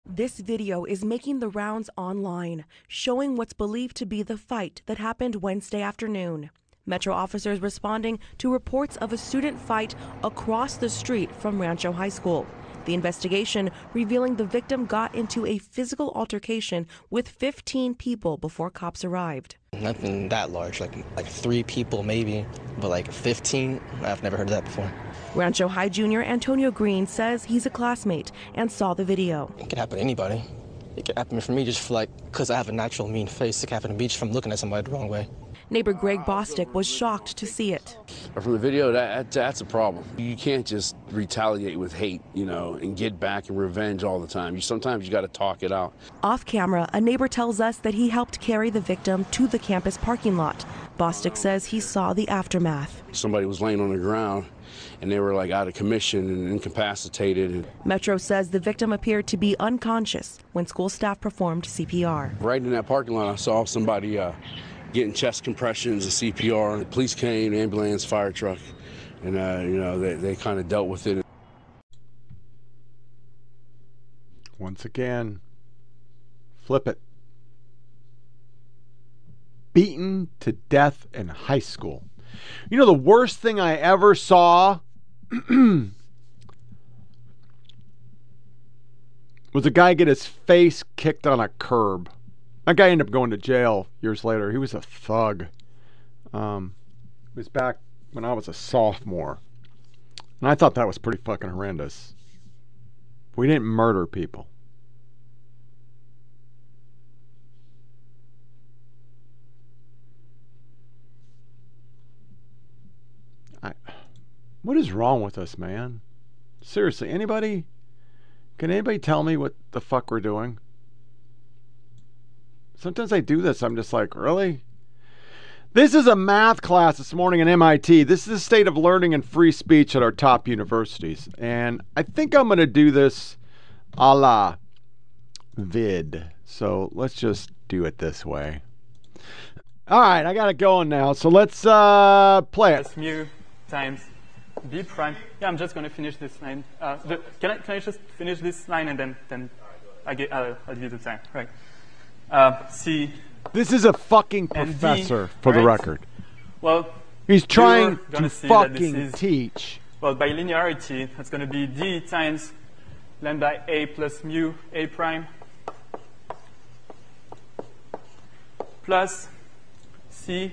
This video is making the rounds online, showing what's believed to be the fight that happened Wednesday afternoon. Metro officers responding to reports of a student fight across the street from Rancho High School. The investigation revealing the victim got into a physical altercation with 15 people before cops arrived. Nothing that large, like like three people maybe, but like 15, I've never heard of that before. Rancho High Junior Antonio Green says he's a classmate and saw the video. It could happen to anybody. It could happen for me just for like, because I have a natural mean face. It could happen to me just from looking at somebody the wrong way. Neighbor Greg Bostick was shocked to see it. From the video, that, that's a problem. You can't just retaliate with hate, you know, and get back and revenge all the time. You sometimes you got to talk it out. Off camera, a neighbor tells us that he helped carry the victim to the campus parking lot. Bostick says he saw the aftermath. Somebody was laying on the ground and they were like out of commission and incapacitated. Metro says the victim appeared to be unconscious when school staff performed CPR. Right in that parking lot, I saw somebody uh, getting chest compressions and CPR. The police came, ambulance, fire truck, and uh, you know they, they kind of dealt with it. Once again, flip it. Beaten to death in high school. You know, the worst thing I ever saw was a guy get his face kicked on a curb. That guy ended up going to jail years later. He was a thug. Um, it was back when I was a sophomore. And I thought that was pretty fucking horrendous. We didn't murder people. I, what is wrong with us, man? Seriously, anybody? Can anybody tell me what the fuck we're doing? Sometimes I do this. I'm just like, really? This is a math class this morning at MIT. This is the state of learning and free speech at our top universities. And I think I'm going to do this a la vid. So let's just do it this way. All right, I got it going now. So let's uh, play it. That's mu times b prime. Yeah, I'm just going to finish this line. Uh, the, can, I, can I just finish this line and then, then I get, I'll, I'll give you the time. Right. Uh, C. This is a fucking and professor, D, for the record. Well, He's trying to gonna see that this fucking is- teach. Well, by linearity, that's going to be d times lambda a plus mu a prime plus c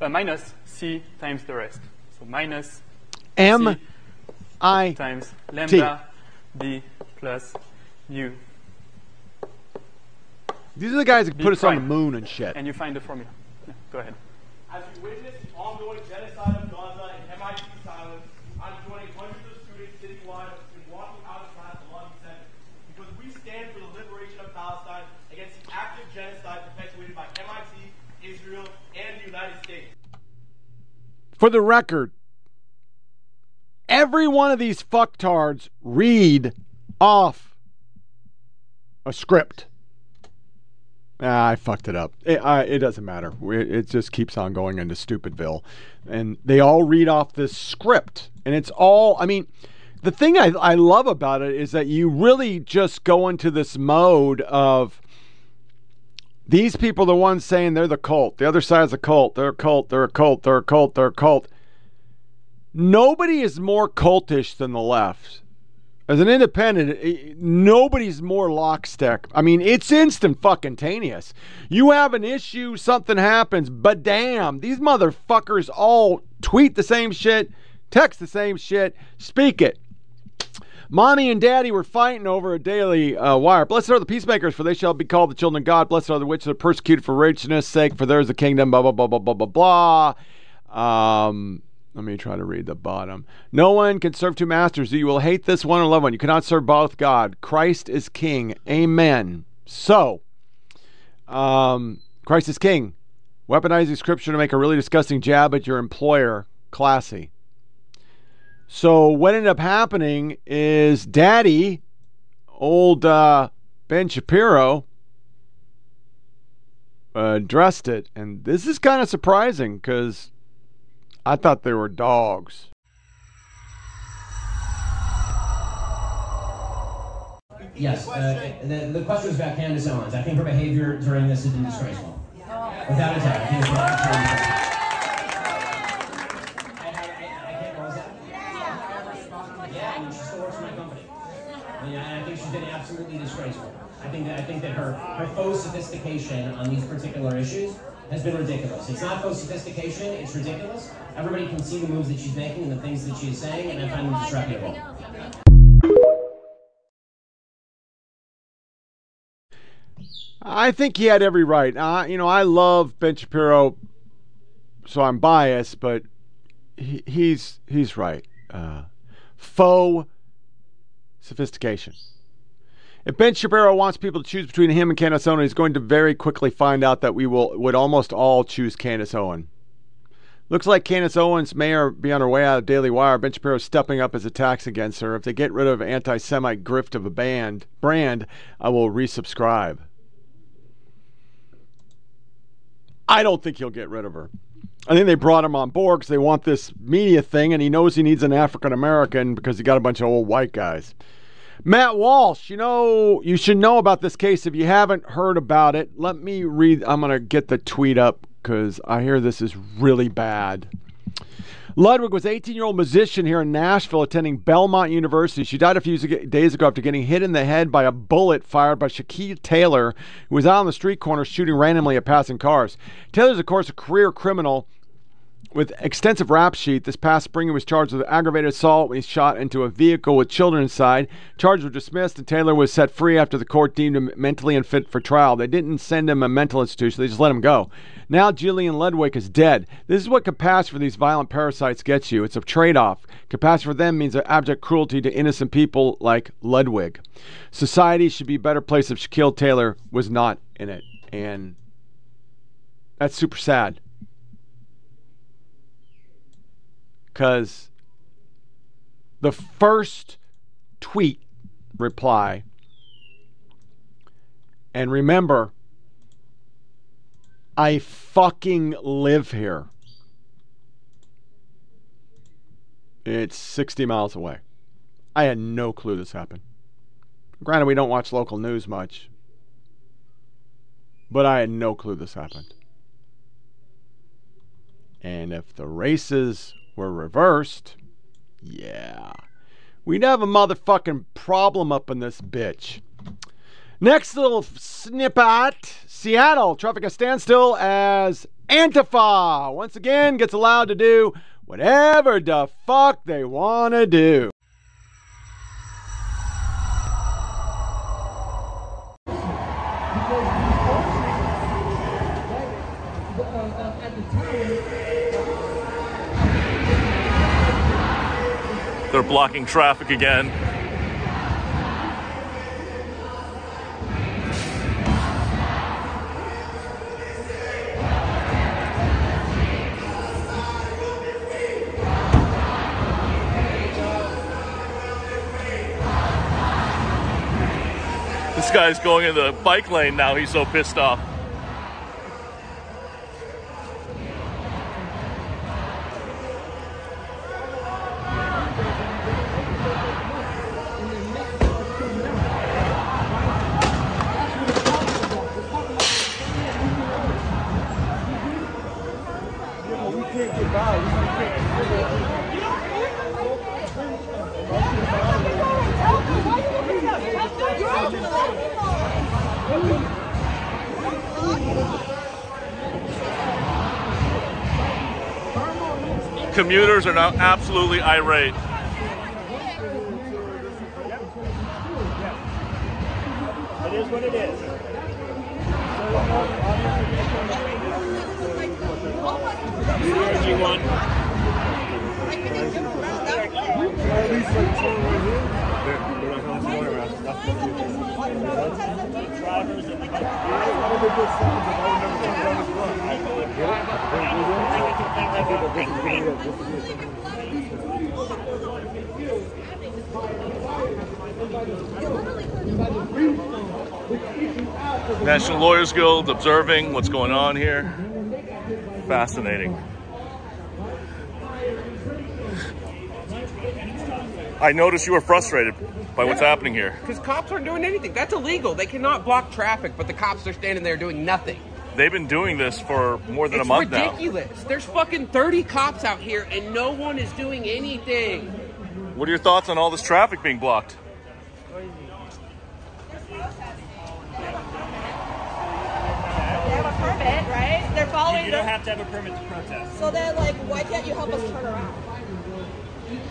uh, minus c times the rest. So minus M C I times lambda d plus mu. These are the guys that put us on the moon and shit. And you find the formula. Yeah, go ahead. As we witness the ongoing genocide of Gaza and MIT silence, I'm joining hundreds of students citywide in walking out of class to Lobby 7 because we stand for the liberation of Palestine against the active genocide perpetuated by MIT, Israel, and the United States. For the record, every one of these fucktards read off a script. Ah, I fucked it up. It, it doesn't matter. We- It just keeps on going into Stupidville. And they all read off this script. And it's all, I mean, the thing I, I love about it is that you really just go into this mode of these people are the ones saying they're the cult. The other side's a cult. They're a cult. They're a cult. They're a cult. They're a cult. Nobody is more cultish than the left. As an independent, nobody's more lockstep. I mean, it's instant fucking taneous. You have an issue, something happens, but damn, these motherfuckers all tweet the same shit, text the same shit, speak it. Mommy and daddy were fighting over a daily uh, wire. Blessed are the peacemakers, for they shall be called the children of God. Blessed are the which are persecuted for righteousness' sake, for theirs is the kingdom. Blah blah blah blah blah blah blah. Um, let me try to read the bottom. No one can serve two masters. You will hate this one or love one. You cannot serve both God. Christ is King. Amen. So, um, Christ is King. Weaponizing Scripture to make a really disgusting jab at your employer. Classy. So what ended up happening is Daddy, old uh, Ben Shapiro, uh, addressed it, and this is kind of surprising because I thought they were dogs. Yes, uh, the, the question was about Candace Owens. I think her behavior during this has been disgraceful. Without a doubt. I think it's for her. Yeah, I she still works for my company. I I think she's been absolutely disgraceful. I think that I think that her her faux sophistication on these particular issues has been ridiculous. It's not faux sophistication; it's ridiculous. Everybody can see the moves that she's making and the things that she's saying, and I find them disreputable. I think he had every right. Uh, you know, I love Ben Shapiro, so I'm biased, but he, he's he's right. Uh, faux sophistication. If Ben Shapiro wants people to choose between him and Candace Owen, he's going to very quickly find out that we will would almost all choose Candace Owen. Looks like Candace Owens may be on her way out of Daily Wire. Ben Shapiro is stepping up his attacks against her. If they get rid of anti-Semite grift of a band brand, I will resubscribe. I don't think he'll get rid of her. I think they brought him on board because they want this media thing, and he knows he needs an African American because he got a bunch of old white guys. Matt Walsh, you know, you should know about this case. If you haven't heard about it, let me read. I'm going to get the tweet up because I hear this is really bad. Ludwig was 18 year old musician here in Nashville attending Belmont University. She died a few days ago after getting hit in the head by a bullet fired by Shaquille Taylor, who was out on the street corner shooting randomly at passing cars. Taylor's, of course, a career criminal with extensive rap sheet. This past spring, he was charged with aggravated assault when he shot into a vehicle with children inside. Charges were dismissed, and Taylor was set free after the court deemed him mentally unfit for trial. They didn't send him a mental institution; they just let him go. Now Jillian Ludwig is dead. This is what capacity for these violent parasites gets you. It's a trade-off. Capacity for them means abject cruelty to innocent people like Ludwig. Society should be a better place if Shaquille Taylor was not in it, and that's super sad. Because the first tweet reply, and remember, I fucking live here. It's 60 miles away. I had no clue this happened. Granted, we don't watch local news much, but I had no clue this happened. And if the races were reversed, yeah, we'd have a motherfucking problem up in this bitch. Next little snippet Seattle, traffic a standstill as Antifa once again gets allowed to do whatever the fuck they want to do. They're blocking traffic again. This guy's going in the bike lane now. He's so pissed off. Commuters are now absolutely irate. It is what it is. National Lawyers Guild observing what's going on here. Fascinating. I noticed you were frustrated by what's happening here. Because cops aren't doing anything. That's illegal. They cannot block traffic, but the cops are standing there doing nothing. They've been doing this for more than it's a month ridiculous. now. ridiculous. There's fucking 30 cops out here and no one is doing anything. What are your thoughts on all this traffic being blocked? Permit, right? They're following. You don't have to have a permit to protest. So then, like, why can't you help us turn around?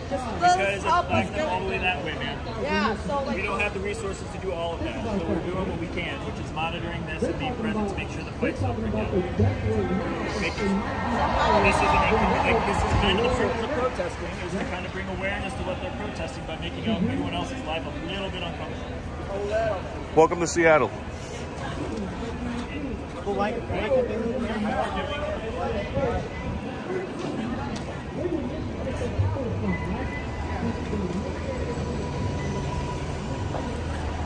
Just Because let's it's help us like do all the way that way, man. Yeah, so like we don't have the resources to do all of that. So we're doing what we can, which is monitoring this and being present to make sure the fight's not bring down. This, this is an like this is kind of the purpose of protesting is to kind of bring awareness to what they're protesting by making everyone else's life a little bit uncomfortable. Welcome to Seattle.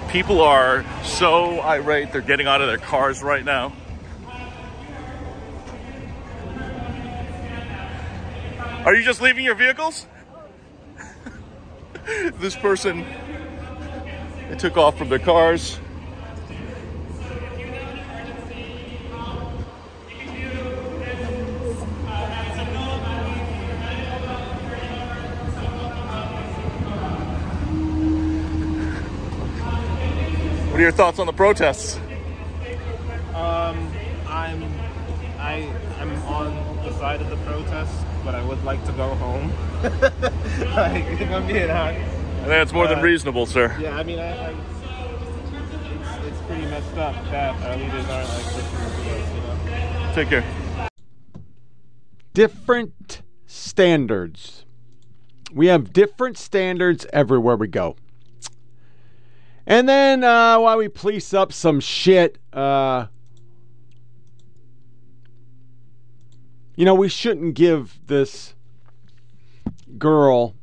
People are so irate, they're getting out of their cars right now. Are you just leaving your vehicles? this person they took off from their cars. What are your thoughts on the protests? Um, I'm I I'm on the side of the protests, but I would like to go home. like, if I'm being honest. I think it's more than Uh, reasonable, sir. Yeah, I mean, I, I, it's, it's pretty messed up that our leaders aren't like listening to us, you know. Take care. different standards. We have different standards everywhere we go. And then uh, while we police up some shit, uh, you know, we shouldn't give this girl,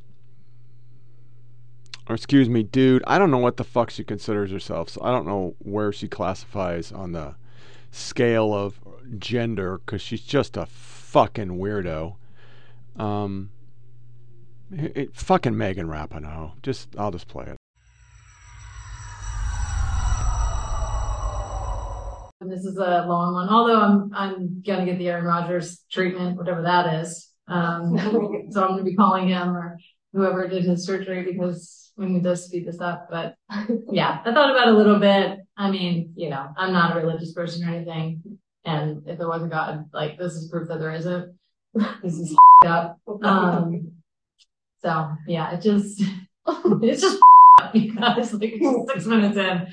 or excuse me, dude, I don't know what the fuck she considers herself. So I don't know where she classifies on the scale of gender because she's just a fucking weirdo. Um, it, it- fucking Megan Rapinoe. Just I'll just play it. And this is a long one, although I'm I'm gonna get the Aaron Rodgers treatment, whatever that is. Um, so I'm gonna be calling him or whoever did his surgery because we need to speed this up. But yeah, I thought about it a little bit. I mean, you know, I'm not a religious person or anything, and if there was a God, like this is proof that there isn't. this is up. Um, so yeah, it just it's just up because like six minutes in,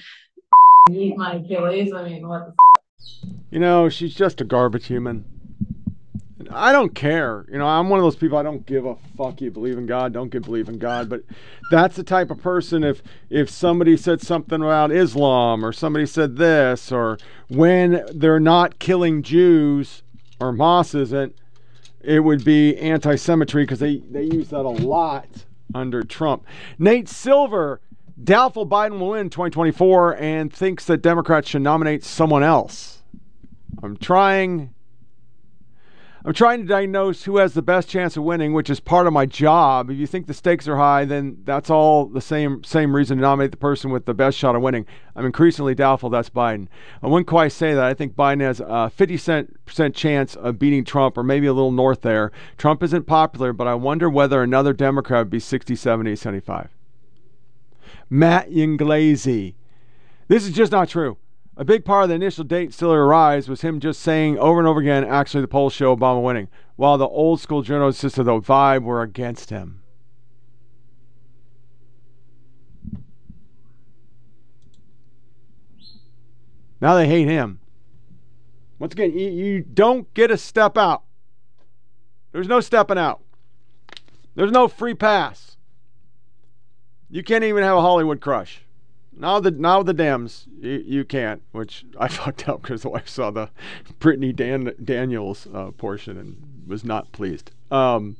eat my Achilles. I mean, what the You know, she's just a garbage human. I don't care. You know, I'm one of those people I don't give a fuck you believe in God, don't give believe in God, but that's the type of person if if somebody said something about Islam or somebody said this or when they're not killing Jews or Hamas isn't, it would be anti-Semitic because they they use that a lot under Trump. Nate Silver doubtful Biden will win 2024 and thinks that Democrats should nominate someone else. I'm trying I'm trying to diagnose who has the best chance of winning, which is part of my job. If you think the stakes are high, then that's all the same same reason to nominate the person with the best shot of winning. I'm increasingly doubtful that's Biden. I wouldn't quite say that. I think Biden has a 50% chance of beating Trump, or maybe a little north there. Trump isn't popular, but I wonder whether another Democrat would be 60, 70, 75. Matt Yglesias. This is just not true. A big part of the initial date still rise was him just saying over and over again, actually, the polls show Obama winning, while the old school journalists of the vibe were against him. Now they hate him. Once again, you, you don't get a step out. There's no stepping out. There's no free pass. You can't even have a Hollywood crush. Now the now the Dems, you, you can't. Which I fucked up because the wife saw the Brittany Dan, Daniels uh, portion and was not pleased. Um,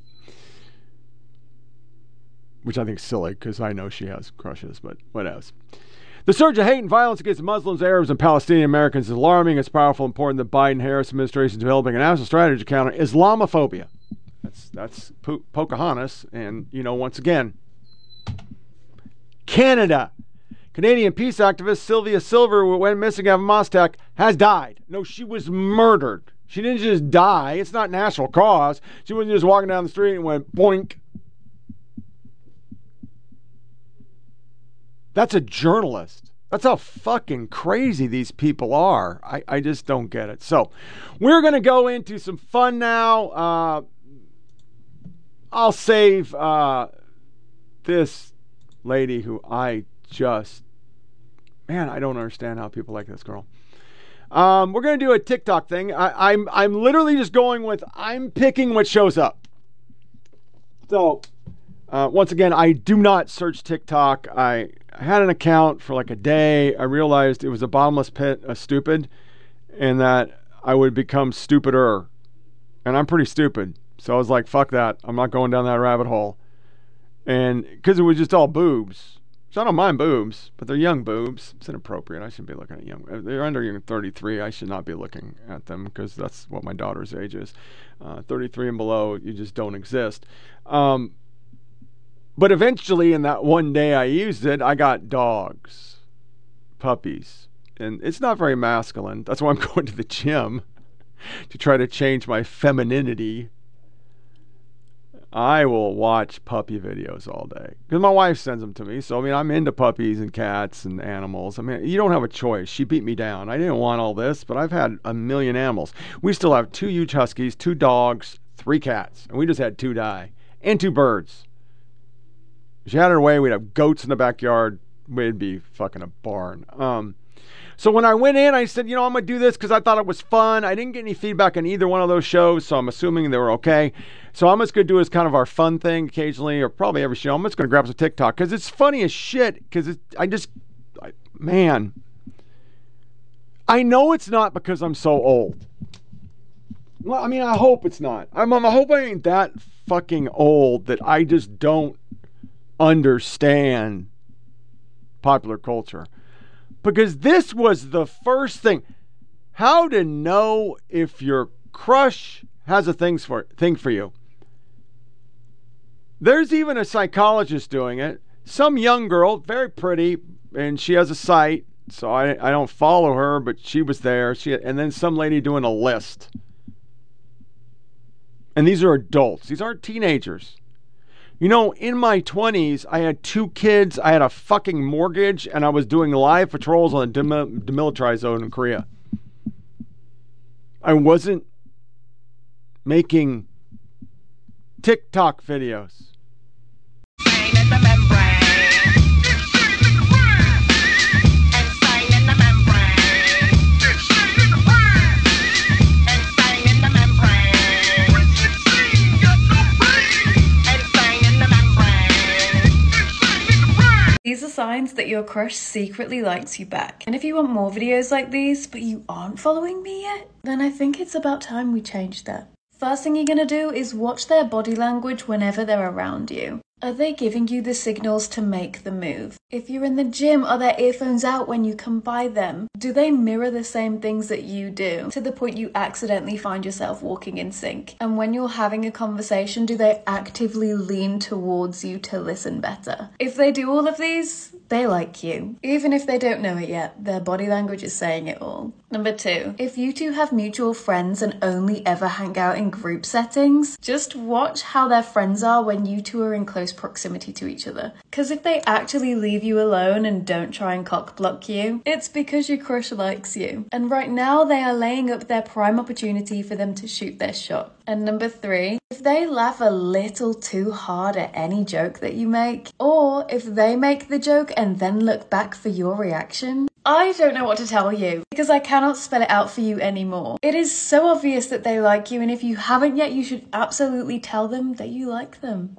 which I think is silly because I know she has crushes, but what else? The surge of hate and violence against Muslims, Arabs, and Palestinian Americans is alarming. It's powerful and important that Biden Harris administration is developing a national strategy to counter Islamophobia. That's that's po- Pocahontas, and you know once again, Canada. Canadian peace activist Sylvia Silver, went missing Hamas attack, has died. No, she was murdered. She didn't just die. It's not national cause. She wasn't just walking down the street and went boink. That's a journalist. That's how fucking crazy these people are. I, I just don't get it. So, we're going to go into some fun now. Uh, I'll save uh, this lady who I just, man, I don't understand how people like this girl. Um, we're gonna do a TikTok thing. I, I'm I'm literally just going with I'm picking what shows up. So uh, once again, I do not search TikTok. I, I had an account for like a day. I realized it was a bottomless pit of stupid, and that I would become stupider. And I'm pretty stupid, so I was like, "Fuck that! I'm not going down that rabbit hole." And because it was just all boobs, so I don't mind boobs, but they're young boobs. It's inappropriate. I shouldn't be looking at young. They're under 33. I should not be looking at them because that's what my daughter's age is. Uh, 33 and below, you just don't exist. Um, but eventually, in that one day I used it, I got dogs, puppies, and it's not very masculine. That's why I'm going to the gym to try to change my femininity I will watch puppy videos all day because my wife sends them to me. So I mean, I'm into puppies and cats and animals. I mean, you don't have a choice. She beat me down. I didn't want all this, but I've had a million animals. We still have two huge huskies, two dogs, three cats, and we just had two die, and two birds. If she had her way, we'd have goats in the backyard. We'd be fucking a barn. Um, so when I went in, I said, you know, I'm going to do this because I thought it was fun. I didn't get any feedback on either one of those shows, so I'm assuming they were okay. So I'm just going to do as kind of our fun thing occasionally, or probably every show. I'm just going to grab some TikTok because it's funny as shit. Because I just, I, man, I know it's not because I'm so old. Well, I mean, I hope it's not. I'm, I hope I ain't that fucking old that I just don't understand popular culture because this was the first thing. How to know if your crush has a thing for thing for you. There's even a psychologist doing it. Some young girl, very pretty, and she has a site. So I, I don't follow her, but she was there. She and then some lady doing a list. And these are adults. These aren't teenagers. You know, in my 20s, I had two kids, I had a fucking mortgage, and I was doing live patrols on a demilitarized zone in Korea. I wasn't making TikTok videos. These are signs that your crush secretly likes you back. And if you want more videos like these, but you aren't following me yet, then I think it's about time we change that. First thing you're gonna do is watch their body language whenever they're around you. Are they giving you the signals to make the move? If you're in the gym, are their earphones out when you come by them? Do they mirror the same things that you do to the point you accidentally find yourself walking in sync? And when you're having a conversation, do they actively lean towards you to listen better? If they do all of these, they like you. Even if they don't know it yet, their body language is saying it all. Number two, if you two have mutual friends and only ever hang out in group settings, just watch how their friends are when you two are in close proximity to each other. Because if they actually leave you alone and don't try and cock block you, it's because your crush likes you. And right now, they are laying up their prime opportunity for them to shoot their shot. And number three, if they laugh a little too hard at any joke that you make, or if they make the joke and then look back for your reaction, I don't know what to tell you because I cannot spell it out for you anymore. It is so obvious that they like you, and if you haven't yet, you should absolutely tell them that you like them.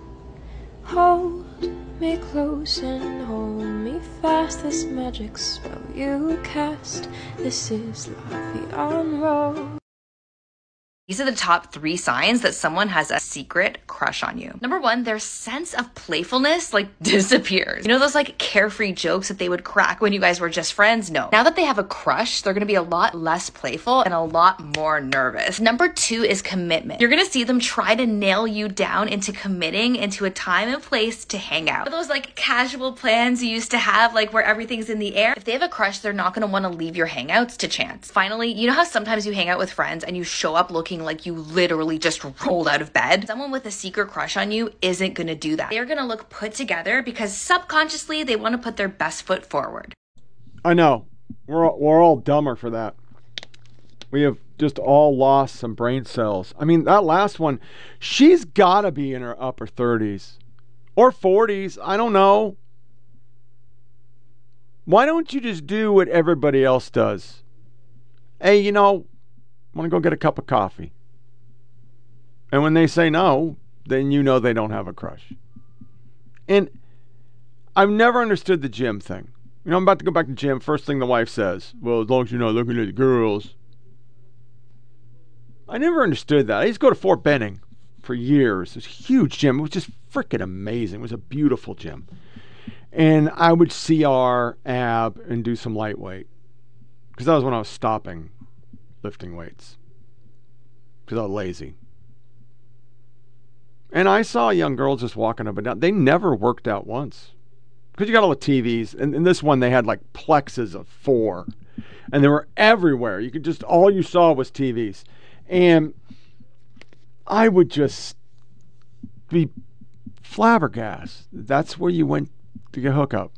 Hold me close and hold me fast. This magic spell you cast. This is love beyond road. These are the top three signs that someone has a secret crush on you. Number one, their sense of playfulness like disappears. You know those like carefree jokes that they would crack when you guys were just friends? No. Now that they have a crush, they're gonna be a lot less playful and a lot more nervous. Number two is commitment. You're gonna see them try to nail you down into committing into a time and place to hang out. Those like casual plans you used to have, like where everything's in the air. If they have a crush, they're not gonna wanna leave your hangouts to chance. Finally, you know how sometimes you hang out with friends and you show up looking like you literally just rolled out of bed. Someone with a secret crush on you isn't gonna do that. They're gonna look put together because subconsciously they wanna put their best foot forward. I know. We're all, we're all dumber for that. We have just all lost some brain cells. I mean, that last one, she's got to be in her upper 30s or 40s. I don't know. Why don't you just do what everybody else does? Hey, you know, want to go get a cup of coffee. And when they say no, then you know they don't have a crush. And I've never understood the gym thing. You know, I'm about to go back to gym. First thing the wife says, well, as long as you're not looking at the girls. I never understood that. I used to go to Fort Benning for years. It was a huge gym. It was just freaking amazing. It was a beautiful gym. And I would CR, ab, and do some lightweight. Because that was when I was stopping lifting weights. Because I was lazy. And I saw young girls just walking up and down. They never worked out once. Because you got all the TVs. And in this one, they had like plexes of four. And they were everywhere. You could just, all you saw was TVs. And I would just be flabbergasted. That's where you went to get hookup,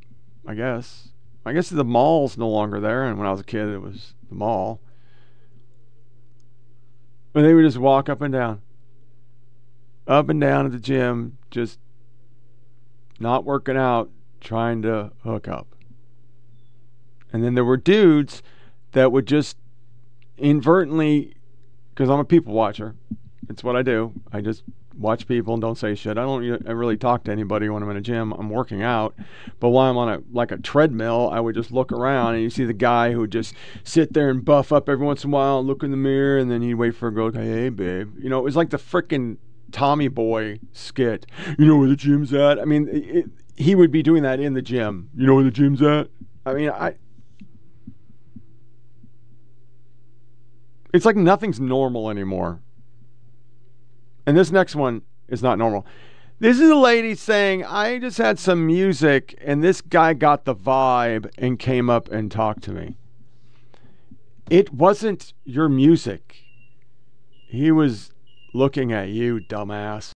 I guess. I guess the mall's no longer there. And when I was a kid, it was the mall. But they would just walk up and down up and down at the gym, just not working out, trying to hook up. And then there were dudes that would just inadvertently, because I'm a people watcher, it's what I do. I just watch people and don't say shit. I don't I really talk to anybody when I'm in a gym. I'm working out, but while I'm on a like a treadmill, I would just look around and you see the guy who would just sit there and buff up every once in a while, look in the mirror, and then he'd wait for a girl. Hey, babe, you know, it was like the freaking Tommy Boy skit. You know where the gym's at? I mean, it, he would be doing that in the gym. You know where the gym's at? I mean, I. It's like nothing's normal anymore. And this next one is not normal. This is a lady saying, I just had some music and this guy got the vibe and came up and talked to me. It wasn't your music. He was looking at you, dumbass.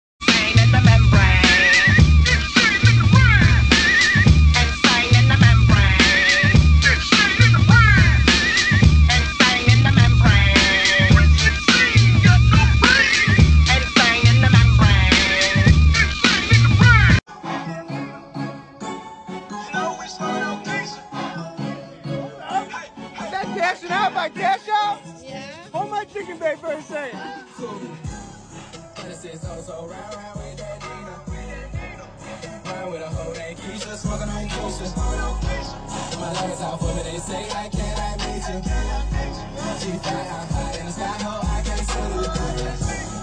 So round round with that Dina. Round with a whole day Keisha, smoking on Keisha. My legs out for me, they say I can't I meet you. She fly out high in the sky, ho, I can't see you.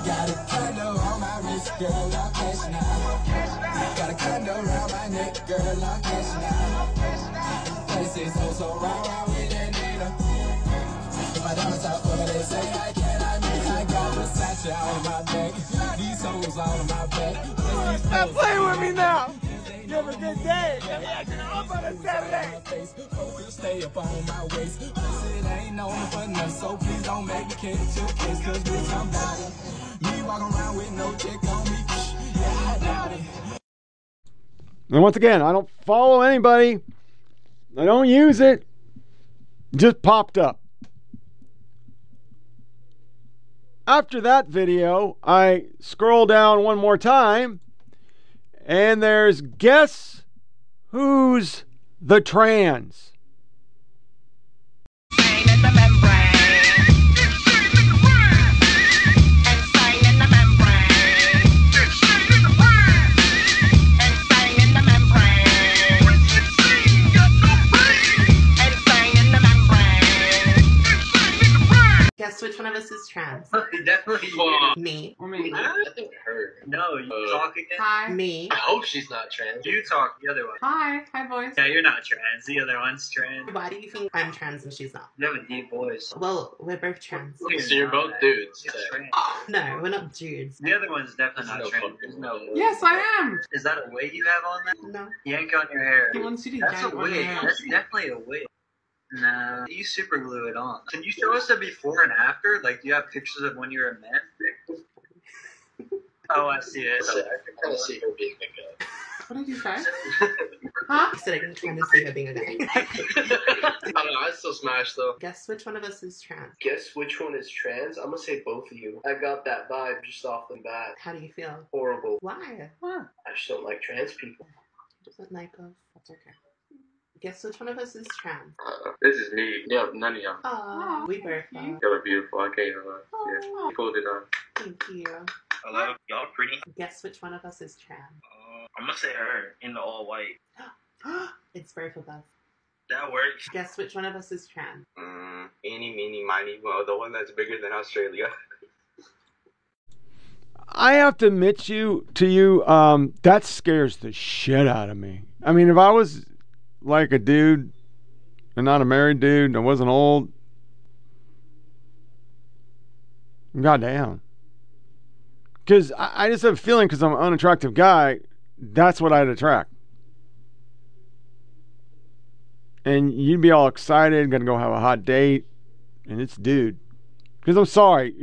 Got a condo on my wrist, girl, I'm cashing out. Got a condo around my neck, girl, I'm cashing out. This is so round round with that Dina. My diamonds out for me, they say I can't. I got Versace on my back. Stop playing with me now. You have a good day. Acting up on a Saturday. Stay up on my waist. It ain't no for nothing, so please don't make me catch your case. Cause bitch, I'm down. Me walking around with no check on me. Yeah, I doubt it. And once again, I don't follow anybody. I don't use it. Just popped up. After that video, I scroll down one more time, and there's guess who's the trans? Guess which one of us is trans? Definitely Me. Or me. I think her. No, you Uh, talk again. Hi. Me. I hope she's not trans. You talk the other one. Hi. Hi, boys. Yeah, you're not trans. The other one's trans. Why do you think I'm trans and she's not? You have a deep voice. Well, we're both trans. Okay, So you're both dudes. No, we're not dudes. The other one's definitely not trans. There's no way. Yes, I am. Is that a wig you have on there? No. Yank on your hair. He wants you to That's yank a on your wig. hair. That's definitely a wig. Nah, you super glue it on. Can you show us the before and after? Like, do you have pictures of when you were a man? oh, I see it. I can kind of see her being a guy. What did you say? huh? I said I can kind of see her being a guy. I don't know. I still smash though. Guess which one of us is trans? Guess which one is trans? I'm gonna say both of you. I got that vibe just off the bat. How do you feel? Horrible. Why? Why? I just don't like trans people. Doesn't like us. That's okay. Guess which one of us is trans? Uh, this is me. Yeah, none of y'all. Aww. We both are. Y'all are beautiful. I can't even lie. Yeah, you pulled it off. Thank you. Hello, y'all pretty. Guess which one of us is trans? Uh, I'm gonna say her in the all white. it's both of us. That works. Guess which one of us is trans? Mm, eeny, meeny, miny, well, the one that's bigger than Australia. I have to admit you to you, um, that scares the shit out of me. I mean, if I was like a dude and not a married dude and wasn't old, goddamn. Because I, I just have a feeling because I'm an unattractive guy, that's what I'd attract. And you'd be all excited, gonna go have a hot date, and it's dude. Because I'm sorry,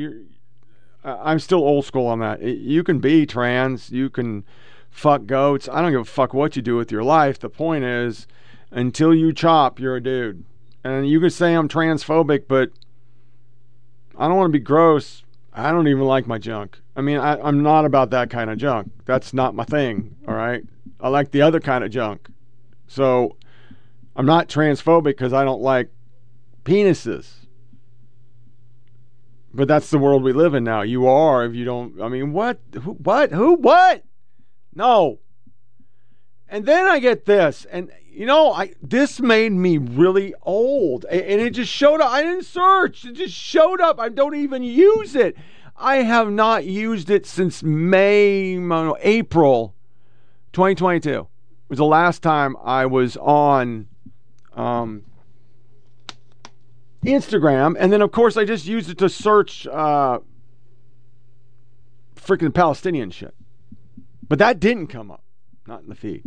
I'm still old school on that. You can be trans, you can fuck goats. I don't give a fuck what you do with your life. The point is, until you chop, you're a dude. And you can say I'm transphobic, but I don't want to be gross. I don't even like my junk. I mean, I, I'm not about that kind of junk. That's not my thing. All right. I like the other kind of junk. So I'm not transphobic because I don't like penises. But that's the world we live in now. You are if you don't. I mean, what? Who, what? Who? What? No. And then I get this, and you know, I this made me really old, and it just showed up. I didn't search; it just showed up. I don't even use it. I have not used it since May, April, 2022. It Was the last time I was on um, Instagram, and then of course I just used it to search uh, freaking Palestinian shit. But that didn't come up, not in the feed.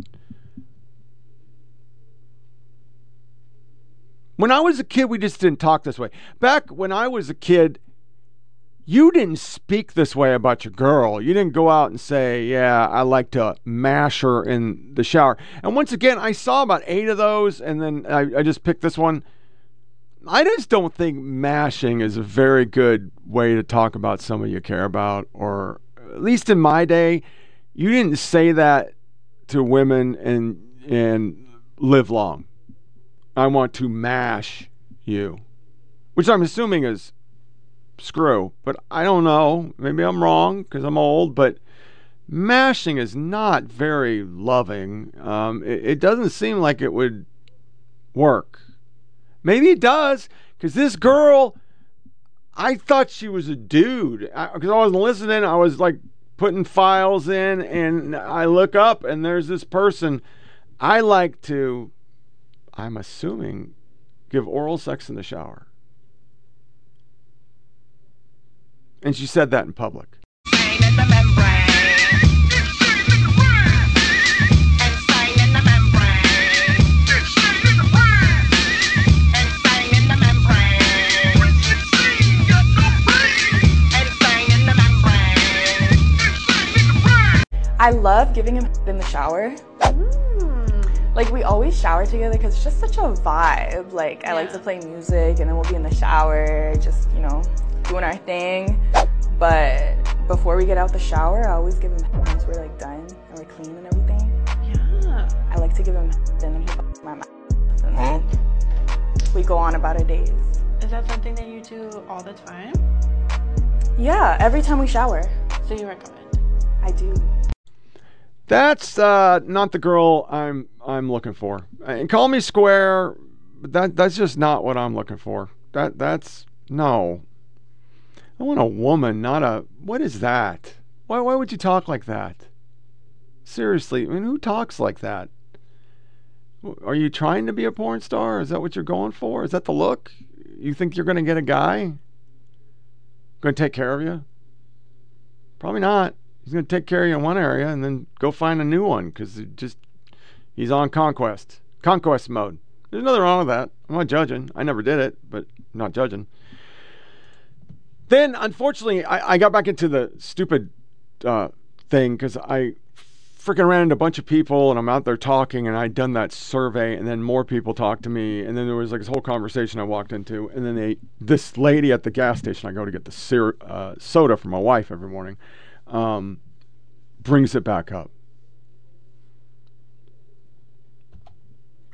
When I was a kid, we just didn't talk this way. Back when I was a kid, you didn't speak this way about your girl. You didn't go out and say, Yeah, I like to mash her in the shower. And once again, I saw about eight of those, and then I, I just picked this one. I just don't think mashing is a very good way to talk about somebody you care about, or at least in my day, you didn't say that to women and and live long. I want to mash you, which I'm assuming is screw, but I don't know. Maybe I'm wrong because I'm old, but mashing is not very loving. Um, it, it doesn't seem like it would work. Maybe it does because this girl, I thought she was a dude because I, I wasn't listening. I was like putting files in, and I look up, and there's this person. I like to, I'm assuming, give oral sex in the shower. And she said that in public. I love giving him in the shower. Mm. Like we always shower together because it's just such a vibe. Like I like to play music and then we'll be in the shower, just you know, doing our thing. But before we get out the shower, I always give him once we're like done and we're clean and everything. Yeah. I like to give him then he my mouth and then we go on about our days. Is that something that you do all the time? Yeah, every time we shower. So you recommend? I do. That's uh, not the girl I'm I'm looking for. And call me square, but that that's just not what I'm looking for. That that's no. I want a woman, not a. What is that? Why, why would you talk like that? Seriously, I mean, who talks like that? Are you trying to be a porn star? Is that what you're going for? Is that the look? You think you're going to get a guy? Going to take care of you? Probably not. He's going to take care of you in one area and then go find a new one because just he's on conquest, conquest mode. There's nothing wrong with that. I'm not judging. I never did it, but I'm not judging. Then, unfortunately, I, I got back into the stupid uh, thing because I freaking ran into a bunch of people and I'm out there talking and I'd done that survey and then more people talked to me and then there was like this whole conversation I walked into and then they this lady at the gas station I go to get the uh, soda for my wife every morning um, brings it back up.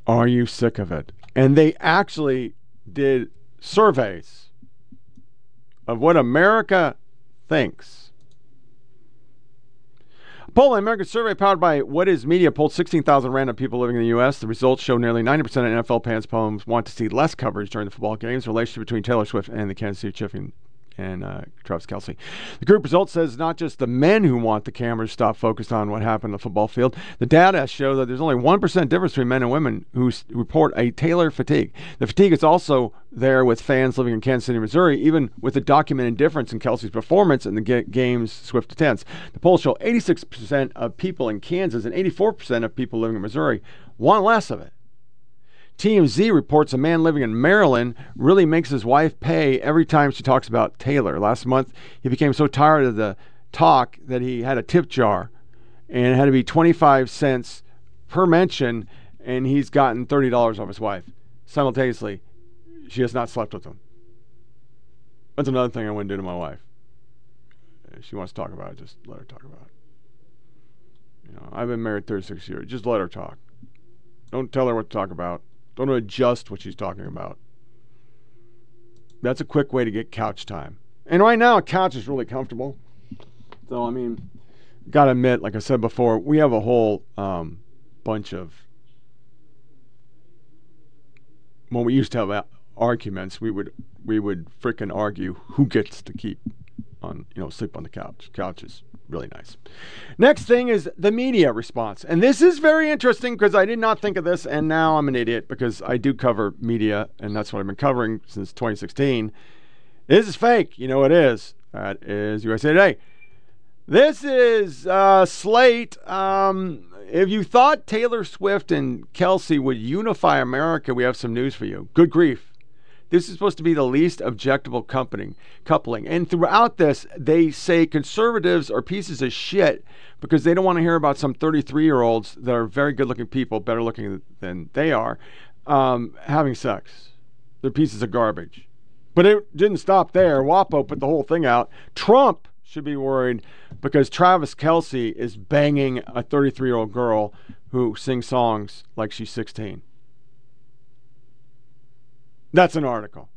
Are you sick of it? And they actually did surveys of what America thinks poll, an American survey powered by What Is Media polled 16,000 random people living in the U.S. The results show nearly 90% of NFL fans poems want to see less coverage during the football games. The relationship between Taylor Swift and the Kansas City Chiefs and uh, Travis Kelce. The group results says not just the men who want the cameras stop focused on what happened on the football field. The data show that there's only 1% difference between men and women who report a Taylor fatigue. The fatigue is also there with fans living in Kansas City, Missouri, even with the documented difference in Kelce's performance in the ga- games Swift attends. The polls show 86% of people in Kansas and 84% of people living in Missouri want less of it. TMZ reports a man living in Maryland really makes his wife pay every time she talks about Taylor. Last month, he became so tired of the talk that he had a tip jar and it had to be 25 cents per mention, and he's gotten $30 off his wife. Simultaneously, she has not slept with him. That's another thing I wouldn't do to my wife. If she wants to talk about it, just let her talk about it. You know, I've been married 36 years. Just let her talk. Don't tell her what to talk about. Don't adjust what she's talking about. That's a quick way to get couch time. And right now, a couch is really comfortable. So, I mean, gotta admit, like I said before, we have a whole um, bunch of. When we used to have arguments, we would we would freaking argue who gets to keep on you know sleep on the couch. Couch is really nice. Next thing is the media response. And this is very interesting because I did not think of this, and now I'm an idiot because I do cover media, and that's what I've been covering since 2016. This is fake. You know it is. That is USA Today. This is uh, Slate. Um, if you thought Taylor Swift and Kelce would unify America, we have some news for you. Good grief. This is supposed to be the least objectable company, coupling. And throughout this, they say conservatives are pieces of shit because they don't want to hear about some 33 year olds that are very good looking people, better looking than they are, um, having sex. They're pieces of garbage. But it didn't stop there. WAPO put the whole thing out. Trump should be worried because Travis Kelce is banging a 33 year old girl who sings songs like she's 16. That's an article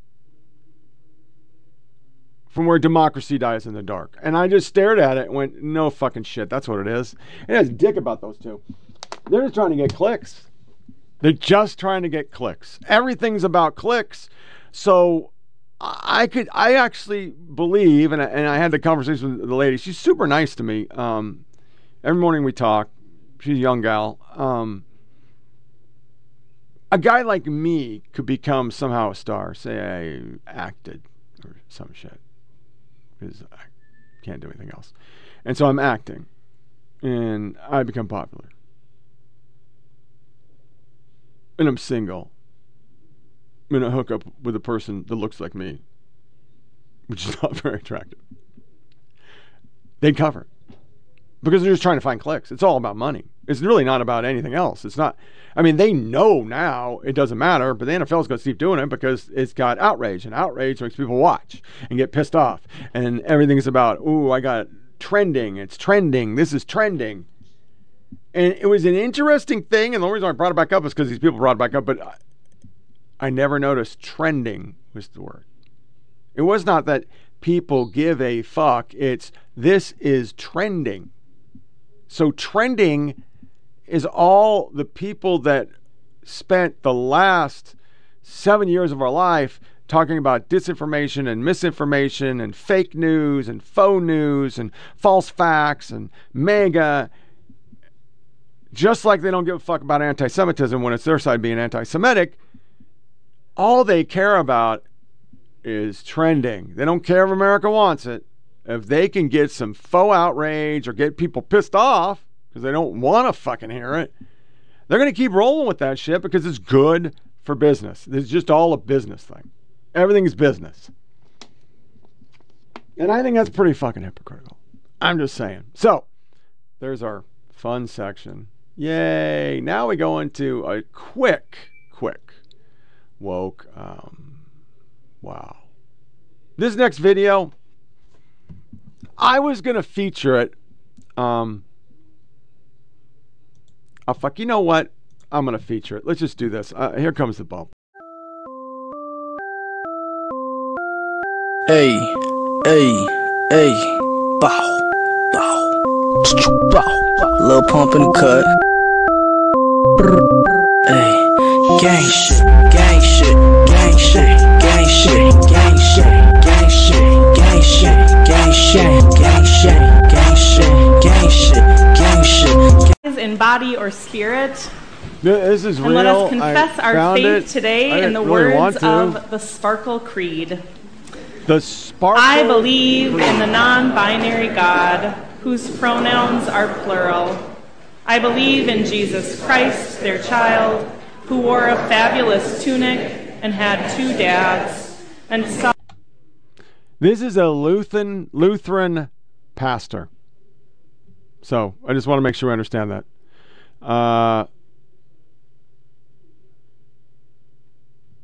from where democracy dies in the dark. And I just stared at it and went, no fucking shit. That's what it is. It has dick about those two. They're just trying to get clicks. They're just trying to get clicks. Everything's about clicks. So I could, I actually believe, and I, and I had the conversation with the lady. She's super nice to me. Um, every morning we talk. She's a young gal. Um, a guy like me could become somehow a star. Say I acted or some shit because I can't do anything else, and so I'm acting, and I become popular, and I'm single. And I'm hook up with a person that looks like me, which is not very attractive. They'd cover because they're just trying to find clicks. It's all about money. It's really not about anything else. It's not. I mean, they know now it doesn't matter, but the NFL's going to keep doing it because it's got outrage, and outrage makes people watch and get pissed off, and everything's about, ooh, I got trending. It's trending. This is trending. And it was an interesting thing, and the only reason I brought it back up is because these people brought it back up, but I, I never noticed trending was the word. It was not that people give a fuck. It's this is trending. So trending is all the people that spent the last seven years of our life talking about disinformation and misinformation and fake news and faux news and false facts and mega. Just like they don't give a fuck about anti Semitism when it's their side being anti Semitic, all they care about is trending. They don't care if America wants it. If they can get some faux outrage or get people pissed off because they don't want to fucking hear it, they're going to keep rolling with that shit because it's good for business. It's just all a business thing. Everything's business. And I think that's pretty fucking hypocritical. I'm just saying. So, there's our fun section. Yay. Now we go into a quick, quick woke. Um, wow. This next video, I was going to feature it. Um, oh, fuck. You know what? I'm going to feature it. Let's just do this. Uh, here comes the bump. Hey, hey, hey, bow, bow, bow, little pump the cut. Hey, gang shit, gang shit, gang shit, gang shit, gang shit, gang shit, gang shit, gang shit, gang shit, in body or spirit. This is and real. let us confess I our faith it. today in the really words of the Sparkle Creed. The sparkle. I believe in the non binary God whose pronouns are plural. I believe in Jesus Christ, their child, who wore a fabulous tunic and had two dads, and saw. This is a Lutheran Lutheran pastor. So I just want to make sure I understand that. Uh,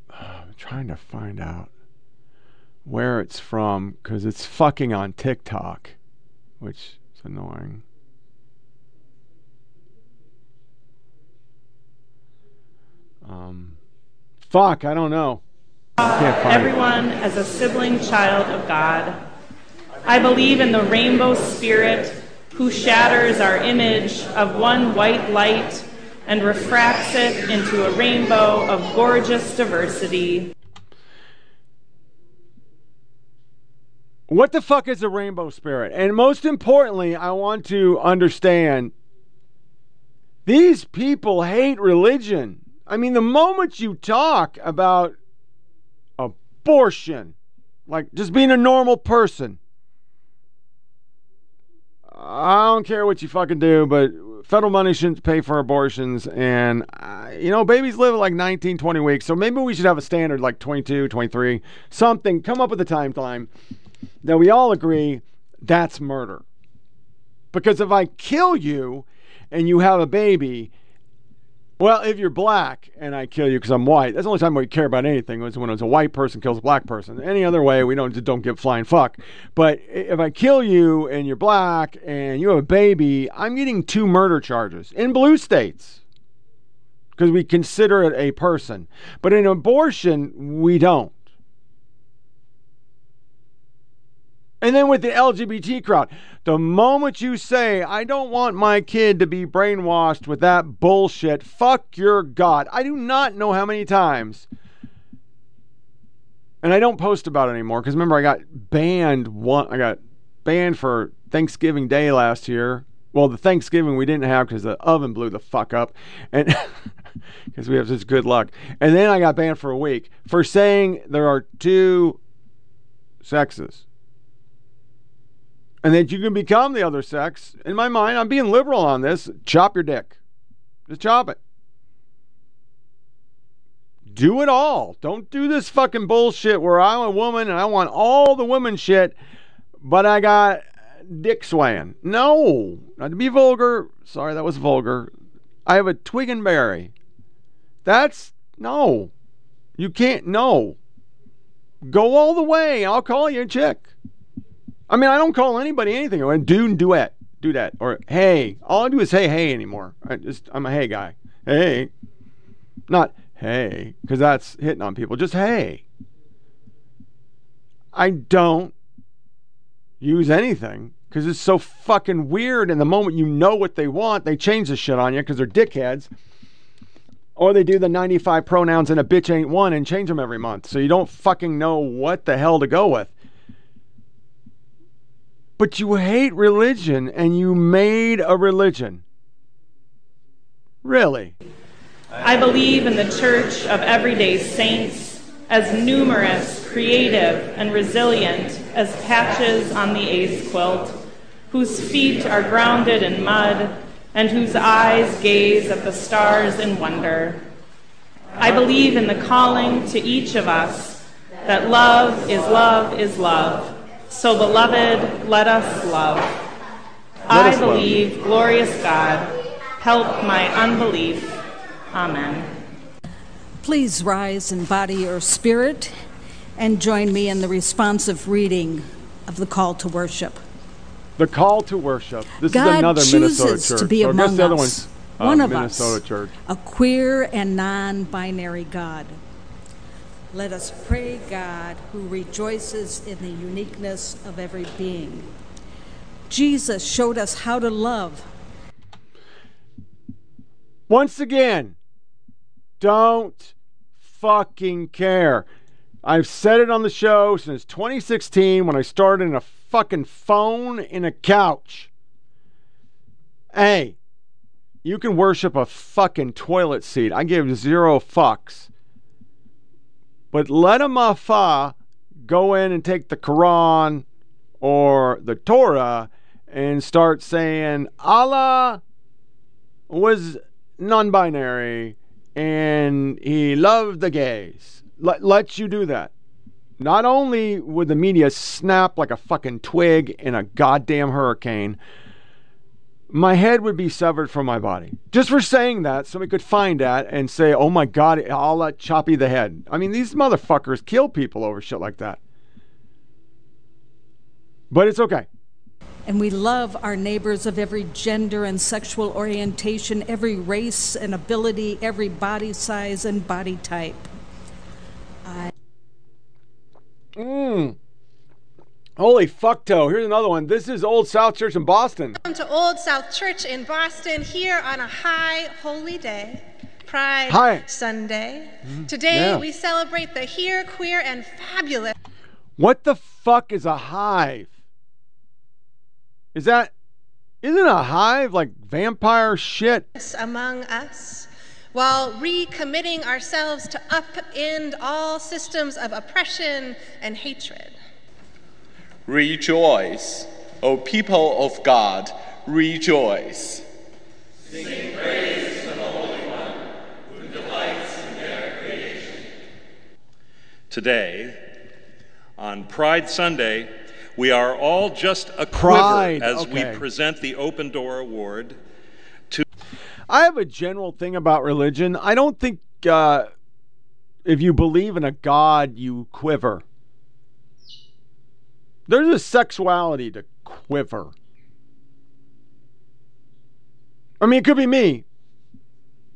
I'm trying to find out where it's from because it's fucking on TikTok, which is annoying. Um, fuck, I don't know. Can't it. everyone as a sibling child of God. I believe in the rainbow spirit who shatters our image of one white light and refracts it into a rainbow of gorgeous diversity. What the fuck is a rainbow spirit? And most importantly, I want to understand these people hate religion. I mean, the moment you talk about abortion, like just being a normal person, I don't care what you fucking do, but federal money shouldn't pay for abortions. And, uh, you know, babies live like 19, 20 weeks. So maybe we should have a standard like 22, 23, something. Come up with a timeline that we all agree that's murder. Because if I kill you and you have a baby, well, if you're black and I kill you because I'm white, that's the only time we care about anything was when it was a white person kills a black person. Any other way, we don't don't give flying fuck. But if I kill you and you're black and you have a baby, I'm getting two murder charges in blue states because we consider it a person. But in abortion, we don't. And then with the LGBT crowd, the moment you say, I don't want my kid to be brainwashed with that bullshit, fuck your God. I do not know how many times. And I don't post about it anymore because remember, I got banned one, I got banned for Thanksgiving Day last year. Well, the Thanksgiving we didn't have because the oven blew the fuck up. And because we have such good luck. And then I got banned for a week for saying there are two sexes and that you can become the other sex. In my mind, I'm being liberal on this. Chop your dick. Just chop it. Do it all. Don't do this fucking bullshit where I'm a woman and I want all the women shit, but I got dick swaying. No, not to be vulgar. Sorry, that was vulgar. I have a twig and berry. That's no. You can't. No. Go all the way. I'll call you a chick. I mean, I don't call anybody anything. I went dude duet, do that, or hey. All I do is hey hey anymore. I just I'm a hey guy. Hey, not hey, because that's hitting on people. Just hey. I don't use anything because it's so fucking weird. And the moment you know what they want, they change the shit on you because they're dickheads. Or they do the 95 pronouns and a bitch ain't one and change them every month. So you don't fucking know what the hell to go with. But you hate religion and you made a religion. Really? I believe in the church of everyday saints, as numerous, creative, and resilient as patches on the AIDS quilt, whose feet are grounded in mud and whose eyes gaze at the stars in wonder. I believe in the calling to each of us that love is love is love. So, beloved, let us love. I us love. believe, glorious God, help my unbelief. Amen. Please rise in body or spirit and join me in the responsive reading of the call to worship. The call to worship. This God is another chooses Minnesota church. to be I guess among the other us, one's uh, one of Minnesota us, church. a queer and non binary God. Let us pray, God, who rejoices in the uniqueness of every being. Jesus showed us how to love. Once again, don't fucking care. I've said it on the show since 2016 when I started in a fucking phone in a couch. Hey, you can worship a fucking toilet seat. I give zero fucks. But let a mafa go in and take the Quran or the Torah and start saying Allah was non binary and he loved the gays. Let, let you do that. Not only would the media snap like a fucking twig in a goddamn hurricane, my head would be severed from my body. Just for saying that, somebody could find that and say, oh my God, Allah choppy the head. I mean, these motherfuckers kill people over shit like that. But it's okay. And we love our neighbors of every gender and sexual orientation, every race and ability, every body size and body type. I Mmm. Holy fuck, fuckto. Here's another one. This is Old South Church in Boston. Welcome to Old South Church in Boston here on a high holy day, Pride Hi. Sunday. Mhm. Today Yeah. we celebrate the here, queer, and fabulous What the fuck is a hive? Is that. Isn't a hive like vampire shit? among us while recommitting ourselves to upend all systems of oppression and hatred. Rejoice, O people of God, rejoice. Sing praise to the Holy One, who delights in their creation. Today, on Pride Sunday, we are all just a quiver as okay. we present the Open Door Award to I have a general thing about religion. I don't think uh, if you believe in a God, you quiver. There's a sexuality to quiver. I mean, it could be me,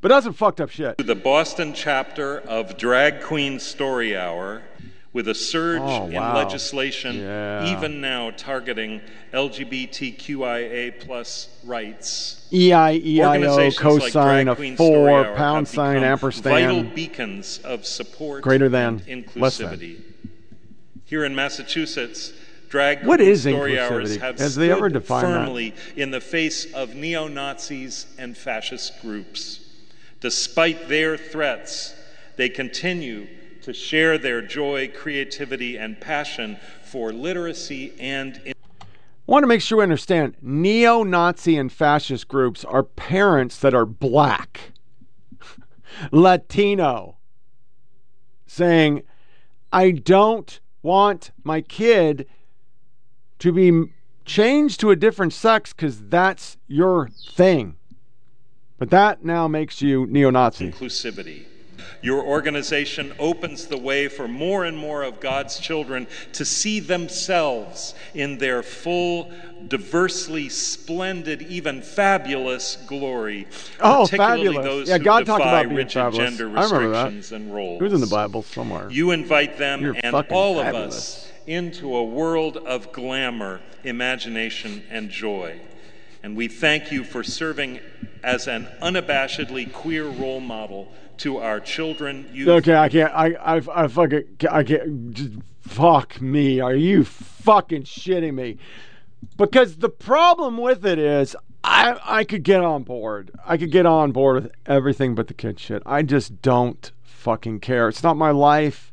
but that's some fucked up shit. the Boston chapter of Drag Queen Story Hour with a surge Oh, in wow. legislation Yeah. even now targeting LGBTQIA plus rights. EIEIO Organizations like cosine of four, pound sign, ampersand. Vital beacons of support Greater than, and less than. inclusivity. Here in Massachusetts, Drag What is Story Hours have Has they ever defined that? firmly in the face of neo Nazis and fascist groups. Despite their threats, they continue to share their joy, creativity, and passion for literacy and I want to make sure we understand neo Nazi and fascist groups are parents that are black, Latino, saying, I don't want my kid to be changed to a different sex because that's your thing. But that now makes you neo Nazi. inclusivity. Your organization opens the way for more and more of God's children to see themselves in their full, diversely splendid, even fabulous glory. Oh, fabulous. those Yeah, God talked about being rigid fabulous. gender I remember that. and roles. It was in the Bible somewhere. You invite them You're and all of us into a world of glamour, imagination, and joy. And we thank you for serving as an unabashedly queer role model to our children, youth, Okay, I can't. I I I fucking I can't. Just fuck me. Are you fucking shitting me? Because the problem with it is, I I could get on board. I could get on board with everything but the kid shit. I just don't fucking care. It's not my life.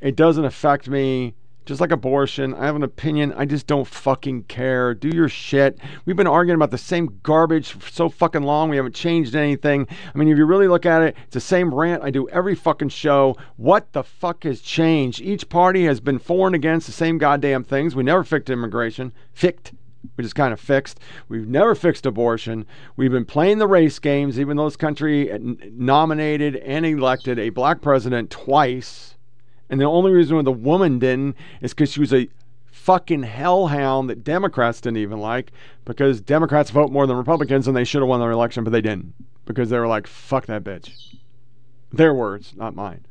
It doesn't affect me. Just like abortion, I have an opinion. I just don't fucking care. Do your shit. We've been arguing about the same garbage for so fucking long. We haven't changed anything. I mean, if you really look at it, it's the same rant I do every fucking show. What the fuck has changed? Each party has been for and against the same goddamn things. We never fixed immigration. Ficked. We just kind of fixed. We've never fixed abortion. We've been playing the race games, even though this country nominated and elected a black president twice. And the only reason why the woman didn't is because she was a fucking hellhound that Democrats didn't even like because Democrats vote more than Republicans and they should have won their election, but they didn't because they were like, fuck that bitch. Their words, not mine.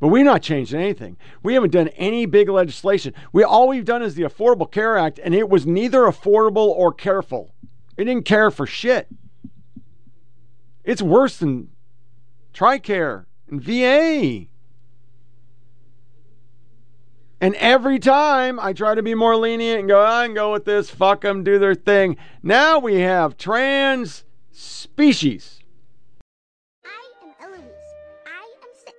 But we've not changed anything. We haven't done any big legislation. We all we've done is the Affordable Care Act, and it was neither affordable or careful. It didn't care for shit. It's worse than TRICARE and VA. And every time I try to be more lenient and go, I can go with this, fuck them, do their thing. Now we have trans species. I am Eloise. I am sex.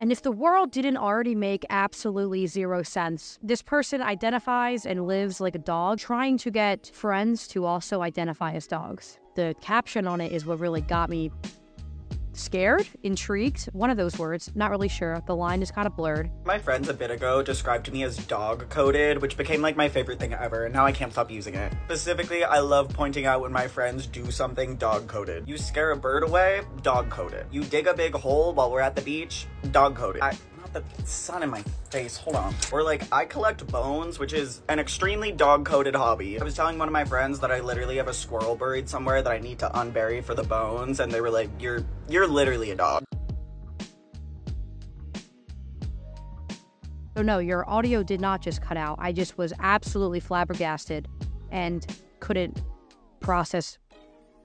And if the world didn't already make absolutely zero sense, this person identifies and lives like a dog, trying to get friends to also identify as dogs. The caption on it is what really got me scared, intrigued, one of those words, not really sure. The line is kind of blurred. My friends a bit ago described me as dog coded, which became like my favorite thing ever, and now I can't stop using it. Specifically, I love pointing out when my friends do something dog coded. You scare a bird away, dog coded. You dig a big hole while we're at the beach, dog coded. I the sun in my face, hold on. Or like, I collect bones, which is an extremely dog coded hobby. I was telling one of my friends that I literally have a squirrel buried somewhere that I need to unbury for the bones, and they were like, you're, you're literally a dog. So, no, your audio did not just cut out. I just was absolutely flabbergasted and couldn't process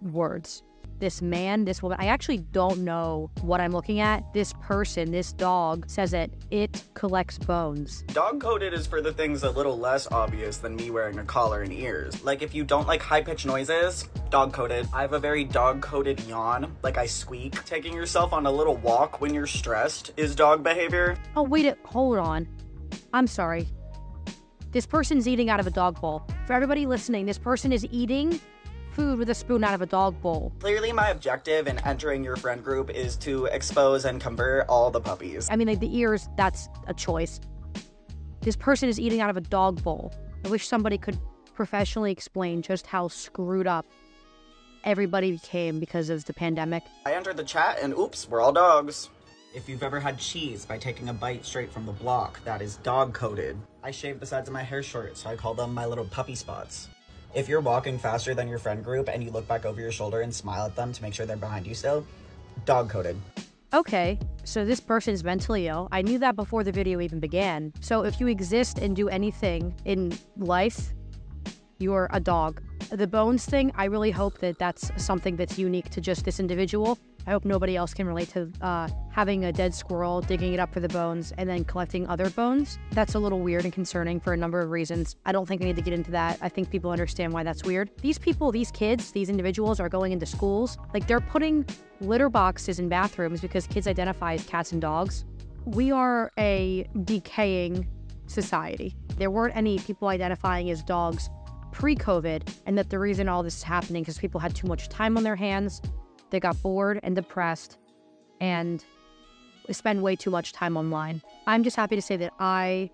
words. This man, this woman, I actually don't know what I'm looking at. This person, this dog, says that it collects bones. Dog coded is for the things a little less obvious than me wearing a collar and ears. Like if you don't like high pitched noises, dog coded. I have a very dog coded yawn, like I squeak. Taking yourself on a little walk when you're stressed is dog behavior. Oh, wait, a, hold on. I'm sorry. This person's eating out of a dog bowl. For everybody listening, this person is eating food with a spoon out of a dog bowl. Clearly, my objective in entering your friend group is to expose and convert all the puppies. I mean, like the ears, that's a choice. This person is eating out of a dog bowl. I wish somebody could professionally explain just how screwed up everybody became because of the pandemic. I entered the chat and oops, we're all dogs. If you've ever had cheese by taking a bite straight from the block, that is dog coded. I shave the sides of my hair short, so I call them my little puppy spots. If you're walking faster than your friend group and you look back over your shoulder and smile at them to make sure they're behind you still, dog coded. Okay, so this person is mentally ill. I knew that before the video even began. So if you exist and do anything in life, you're a dog. The bones thing, I really hope that that's something that's unique to just this individual. I hope nobody else can relate to uh, having a dead squirrel, digging it up for the bones, and then collecting other bones. That's a little weird and concerning for a number of reasons. I don't think I need to get into that. I think people understand why that's weird. These people, these kids, these individuals are going into schools. Like they're putting litter boxes in bathrooms because kids identify as cats and dogs. We are a decaying society. There weren't any people identifying as dogs pre COVID, and that the reason all this is happening is because people had too much time on their hands they got bored and depressed and spend way too much time online. I'm just happy to say that I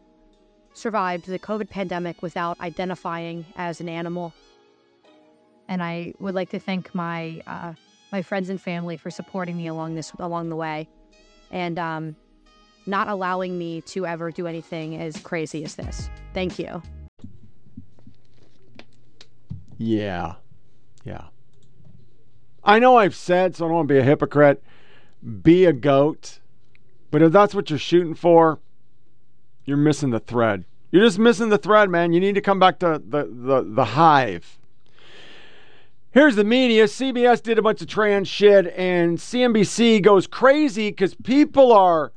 survived the COVID pandemic without identifying as an animal. And I would like to thank my uh, my friends and family for supporting me along this along the way, and um, not allowing me to ever do anything as crazy as this. Thank you. Yeah. Yeah. I know I've said, so I don't want to be a hypocrite, be a goat. But if that's what you're shooting for, you're missing the thread. You're just missing the thread, man. You need to come back to the, the, the hive. Here's the media. CBS did a bunch of trans shit, and CNBC goes crazy because people are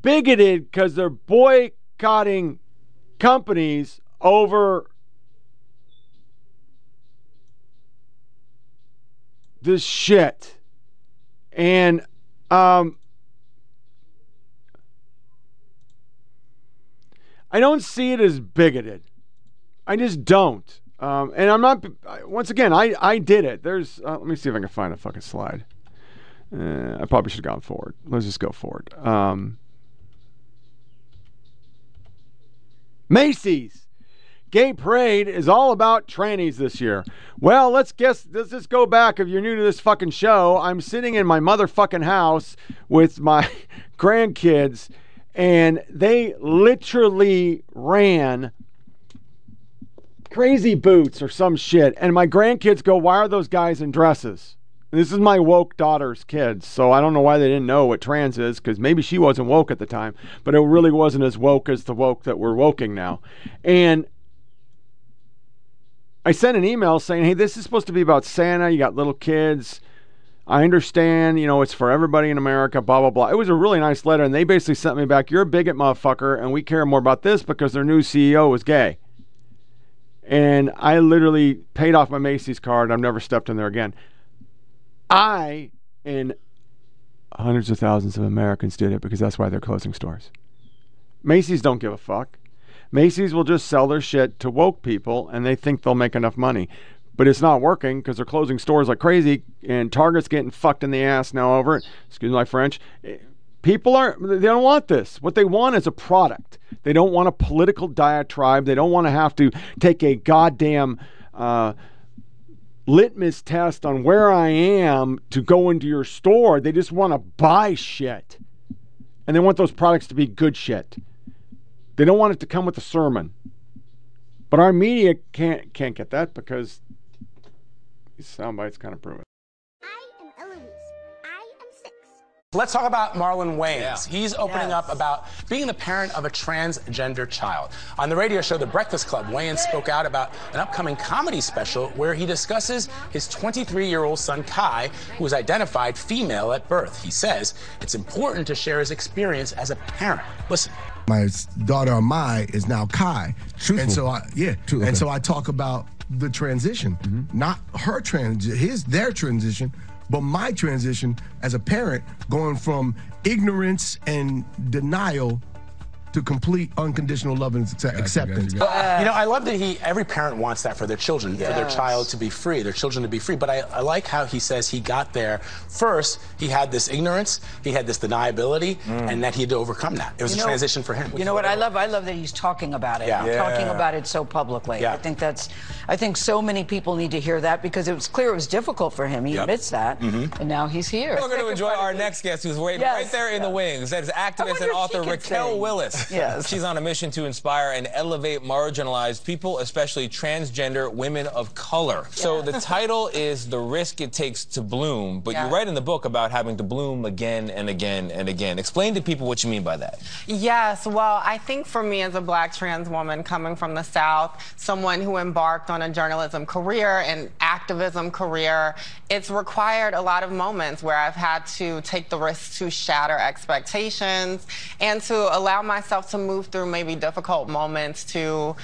bigoted because they're boycotting companies over this shit. And um I don't see it as bigoted. I just don't. Um, and I'm not. Once again, I I did it. There's. Uh, let me see if I can find a fucking slide. Uh, I probably should have gone forward. Let's just go forward. Um, Macy's Gay Parade is all about trannies this year. Well, let's guess. Let's just go back. If you're new to this fucking show, I'm sitting in my motherfucking house with my grandkids, and they literally ran crazy boots or some shit. And my grandkids go, Why are those guys in dresses? This is my woke daughter's kids, so I don't know why they didn't know what trans is, because maybe she wasn't woke at the time, but it really wasn't as woke as the woke that we're woking now. And I sent an email saying, Hey, this is supposed to be about Santa. You got little kids. I understand, you know, it's for everybody in America, blah, blah, blah. It was a really nice letter, and they basically sent me back, You're a bigot motherfucker, and we care more about this because their new CEO was gay and I literally paid off my Macy's card. I've never stepped in there again. I and hundreds of thousands of Americans did it because that's why they're closing stores. Macy's don't give a fuck. Macy's will just sell their shit to woke people and they think they'll make enough money. But it's not working because they're closing stores like crazy and Target's getting fucked in the ass now over it. Excuse my French. People are they don't want this. What they want is a product. They don't want a political diatribe. They don't want to have to take a goddamn uh, litmus test on where I am to go into your store. They just want to buy shit. And they want those products to be good shit. They don't want it to come with a sermon. But our media can't can't get that because these sound bites kind of prove it. Let's talk about Marlon Wayans. He's opening up about being the parent of a transgender child. On the radio show The Breakfast Club, Wayans spoke out about an upcoming comedy special where he discusses his 23 year old son Kai, who was identified female at birth. He says it's important to share his experience as a parent. Listen. My daughter Amai is now Kai, and so I yeah, True, and so I talk about the transition, mm-hmm. not her transition, his their transition, but my transition as a parent, going from ignorance and denial to complete unconditional love and accept- acceptance. you know, I love that he. Every parent wants that for their children, for their child to be free, their children to be free. But I, I like how he says he got there first. He had this ignorance, he had this deniability, and that he had to overcome that. It was You a know- transition for him. You know what I love? I love that he's talking about it. Yeah. Talking about it so publicly. Yeah. I think that's. I think so many people need to hear that because it was clear it was difficult for him. He Yep. admits that, Mhm. and now he's here. We're going to enjoy our next guest who's waiting Yes, right there in the wings. That is activist and author Raquel sing. Willis. Yes. She's on a mission to inspire and elevate marginalized people, especially transgender women of color. So the title is The Risk It Takes to Bloom, but Yeah. you write in the book about having to bloom again and again and again. Explain to people what you mean by that. Yes, well, I think for me as a black trans woman coming from the South, someone who embarked on a journalism career and activism career, it's required a lot of moments where I've had to take the risk to shatter expectations and to allow myself to move through maybe difficult moments to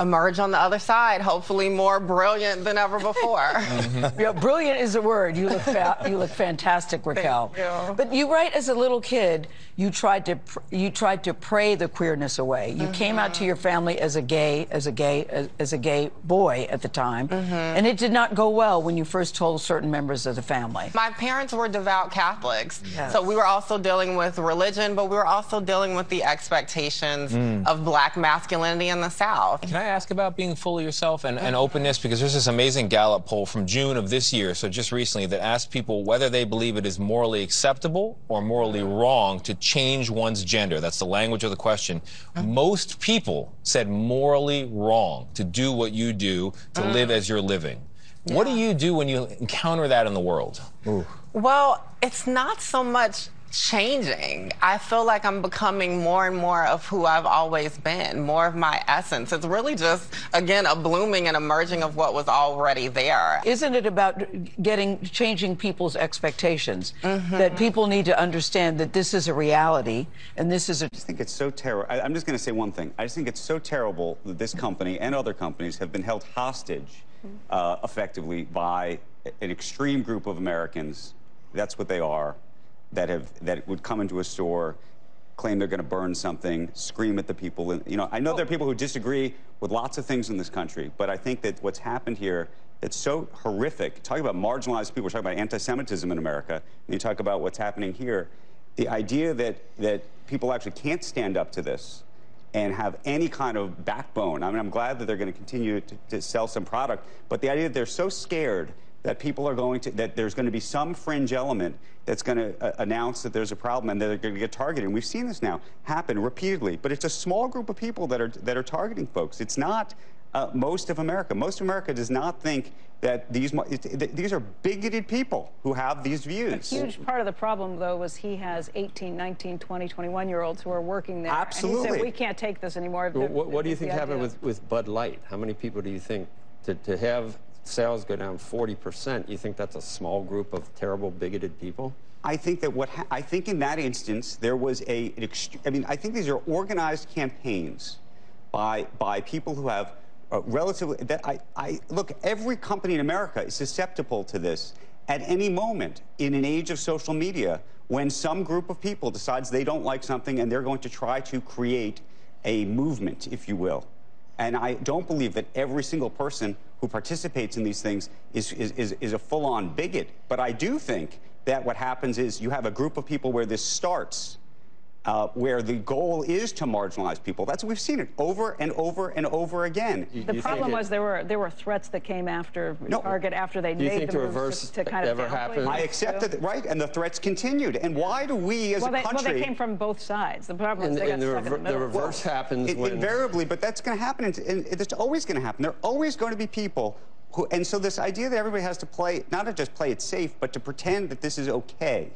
emerge on the other side, hopefully more brilliant than ever before. Mm-hmm. yeah, brilliant is a word. You look fa- you look fantastic, Raquel. Thank you. But you write as a little kid, you tried to pr- you tried to pray the queerness away. You mm-hmm. came out to your family as a gay as a gay as, as a gay boy at the time, mm-hmm. and it did not go well when you first told certain members of the family. My parents were devout Catholics. Yes. So we were also dealing with religion, but we were also dealing with the expectations Mm. of black masculinity in the South. Can I ask about being fully yourself and, and openness? Because there's this amazing Gallup poll from June of this year, so just recently, that asked people whether they believe it is morally acceptable or morally wrong to change one's gender. That's the language of the question. Most people said morally wrong to do what you do, to ah. live as you're living. What do you do when you encounter that in the world? Well, it's not so much changing. I feel like I'm becoming more and more of who I've always been, more of my essence. It's really just, again, a blooming and emerging of what was already there. Isn't it about getting changing people's expectations? That people need to understand that this is a reality and this is a I just think it's so terrible. I'm just going to say one thing. I just think it's so terrible that this company and other companies have been held hostage uh, effectively by an extreme group of Americans. That's what they are. That have that would come into a store, claim they're going to burn something, scream at the people. You know, I know there are people who disagree with lots of things in this country, but I think that what's happened here that's so horrific. Talking about marginalized people, we're talking about anti-Semitism in America, and you talk about what's happening here. The idea that that people actually can't stand up to this and have any kind of backbone. I mean, I'm glad that they're going to continue to sell some product, but the idea that they're so scared that people are going to, that there's going to be some fringe element that's going to uh, announce that there's a problem and that they're going to get targeted. And we've seen this now happen repeatedly, but it's a small group of people that are, that are targeting folks. It's not uh, most of America. Most of America does not think that these, it- it- these are bigoted people who have these views. A views. huge part of the problem, though, was he has 18, 19, 20, 21 year olds who are working there. And he Absolutely. said, we can't take this anymore. What, what, what do you think happened with, with Bud Light? How many people do you think to, to have sales go down 40%? You think that's a small group of terrible, bigoted people? I think that what ha- I think in that instance there was a. An I mean, I think these are organized campaigns by by people who have uh, relatively. That I, I look. Every company in America is susceptible to this at any moment in an age of social media when some group of people decides they don't like something and they're going to try to create a movement, if you will. And I don't believe that every single person who participates in these things is, is, is, is a full on bigot. But I do think that what happens is you have a group of people where this starts, uh, where the goal is to marginalize people. That's we've seen it over and over and over again. The problem was there were there were threats that came after Target after they made think the the reverse to, to kind of ever downplay happened? I accept that, right? And the threats continued. And why do we, as well, a they, country, well, they came from both sides. The problem is And- they and got the stuck in the rever- the middle. reverse happens It- when- invariably, but that's going to happen, and, and it's always going to happen. There are always going to be people who, and so this idea that everybody has to play, not to just play it safe, but to pretend that this is okay.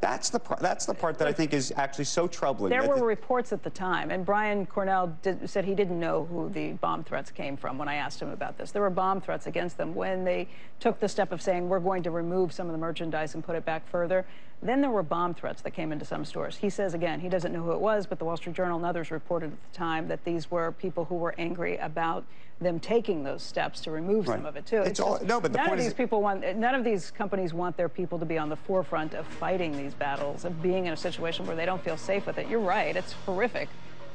That's the that's the part that I think is actually so troubling. There were reports at the time, and Brian Cornell did, said he didn't know who the bomb threats came from when I asked him about this. There were bomb threats against them when they took the step of saying, we're going to remove some of the merchandise and put it back further. Then there were bomb threats that came into some stores. He says, again, he doesn't know who it was, but the Wall Street Journal and others reported at the time that these were people who were angry about them taking those steps to remove some of it, too. It's all- no, but the none point of these people want, none of these companies want their people to be on the forefront of fighting these battles, of being in a situation where they don't feel safe with it. You're right. It's horrific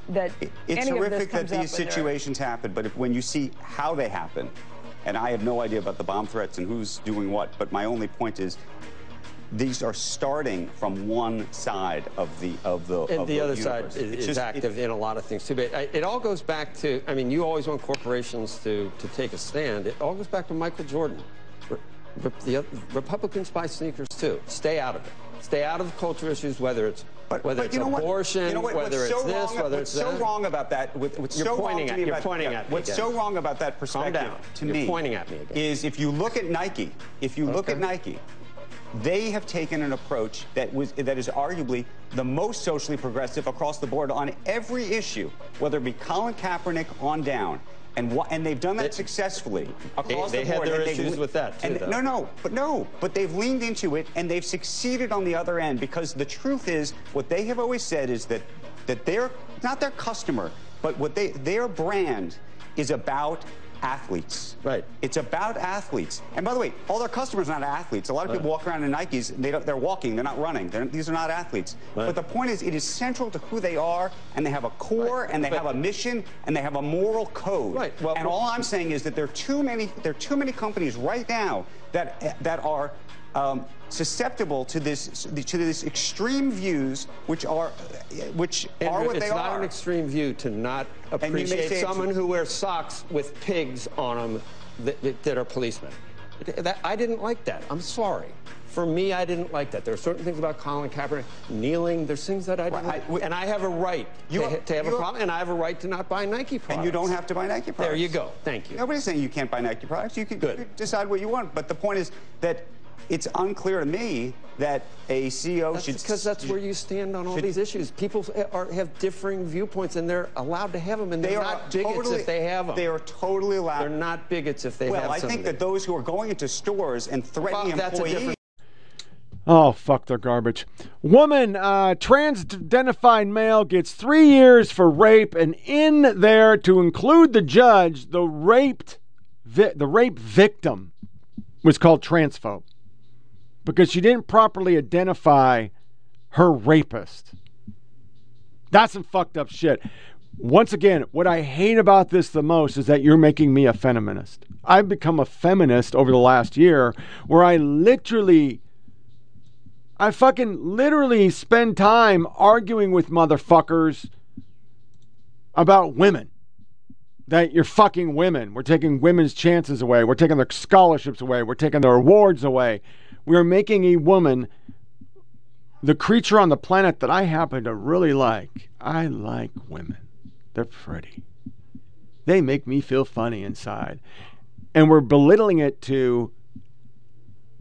that It's any of this horrific that these situations happen, but if, when you see how they happen, and I have no idea about the bomb threats and who's doing what, but my only point is these are starting from one side of the of the And of the other side universe. is, It's is just- active in a lot of things too. But I, it all goes back to, I mean, you always want corporations to, to take a stand. It all goes back to Michael Jordan. Re- re- the Republicans buy sneakers too. Stay out of it. Stay out of culture issues, whether it's whether But it's you know abortion, You know what? whether it's so this, wrong, whether what's it's so that. wrong about that? What, what's You're so pointing wrong at- me you're about, pointing yeah, at me What's again. so wrong about that perspective down. to You're me? pointing at me again. Is if you look at Nike, if you look at Nike, they have taken an approach that was that is arguably the most socially progressive across the board on every issue, whether it be Colin Kaepernick on down. And, wha- and they've done that successfully across they the had board. their and they've issues le- with that, too, and- No, no, but no, but they've leaned into it and they've succeeded on the other end because the truth is, what they have always said is that that their not their customer, but what they their brand is about athletes. Right. It's about athletes. And by the way, all their customers are not athletes. A lot of people walk around in Nikes. They don't, they're walking. They're not running. They're, these are not athletes. But the point is, it is central to who they are, and they have a core, and they have a mission, and they have a moral code. Right. Well, and all I'm saying is that there are too many. There are too many companies right now that that are. Um, susceptible to this to this extreme views, which are which are Andrew, what it's they not are. an extreme view to not appreciate someone who wears socks with pigs on them that, that, that are policemen. That, I didn't like that. I'm sorry. For me, I didn't like that. There are certain things about Colin Kaepernick kneeling. There's things that I didn't like. And I have a right You to, are- to have a problem, and I have a right to not buy Nike products. And you don't have to buy Nike products. There you go. Thank you. Nobody's saying you can't buy Nike products. You can, you can decide what you want. But the point is that it's unclear to me that a CEO That's should. because that's where you stand on all should- these issues. People are, have differing viewpoints, and they're allowed to have them, and They they're not bigots totally- if they have them. They are totally allowed. They're not bigots if they well, have Well, I think that those who are going into stores and threatening Well, that's a employees. different- Oh, fuck, they're garbage. Woman, uh, trans identified male gets three years for rape, and in there, to include the judge, the raped, vi- the rape victim was called transphobe because she didn't properly identify her rapist. That's some fucked up shit. Once again, what I hate about this the most is that you're making me a feminist. I've become a feminist over the last year where I literally I fucking literally spend time arguing with motherfuckers about women. That you're fucking women. We're taking women's chances away. We're taking their scholarships away. We're taking their awards away. We are making a woman the creature on the planet that I happen to really like. I like women. They're pretty. They make me feel funny inside. And we're belittling it to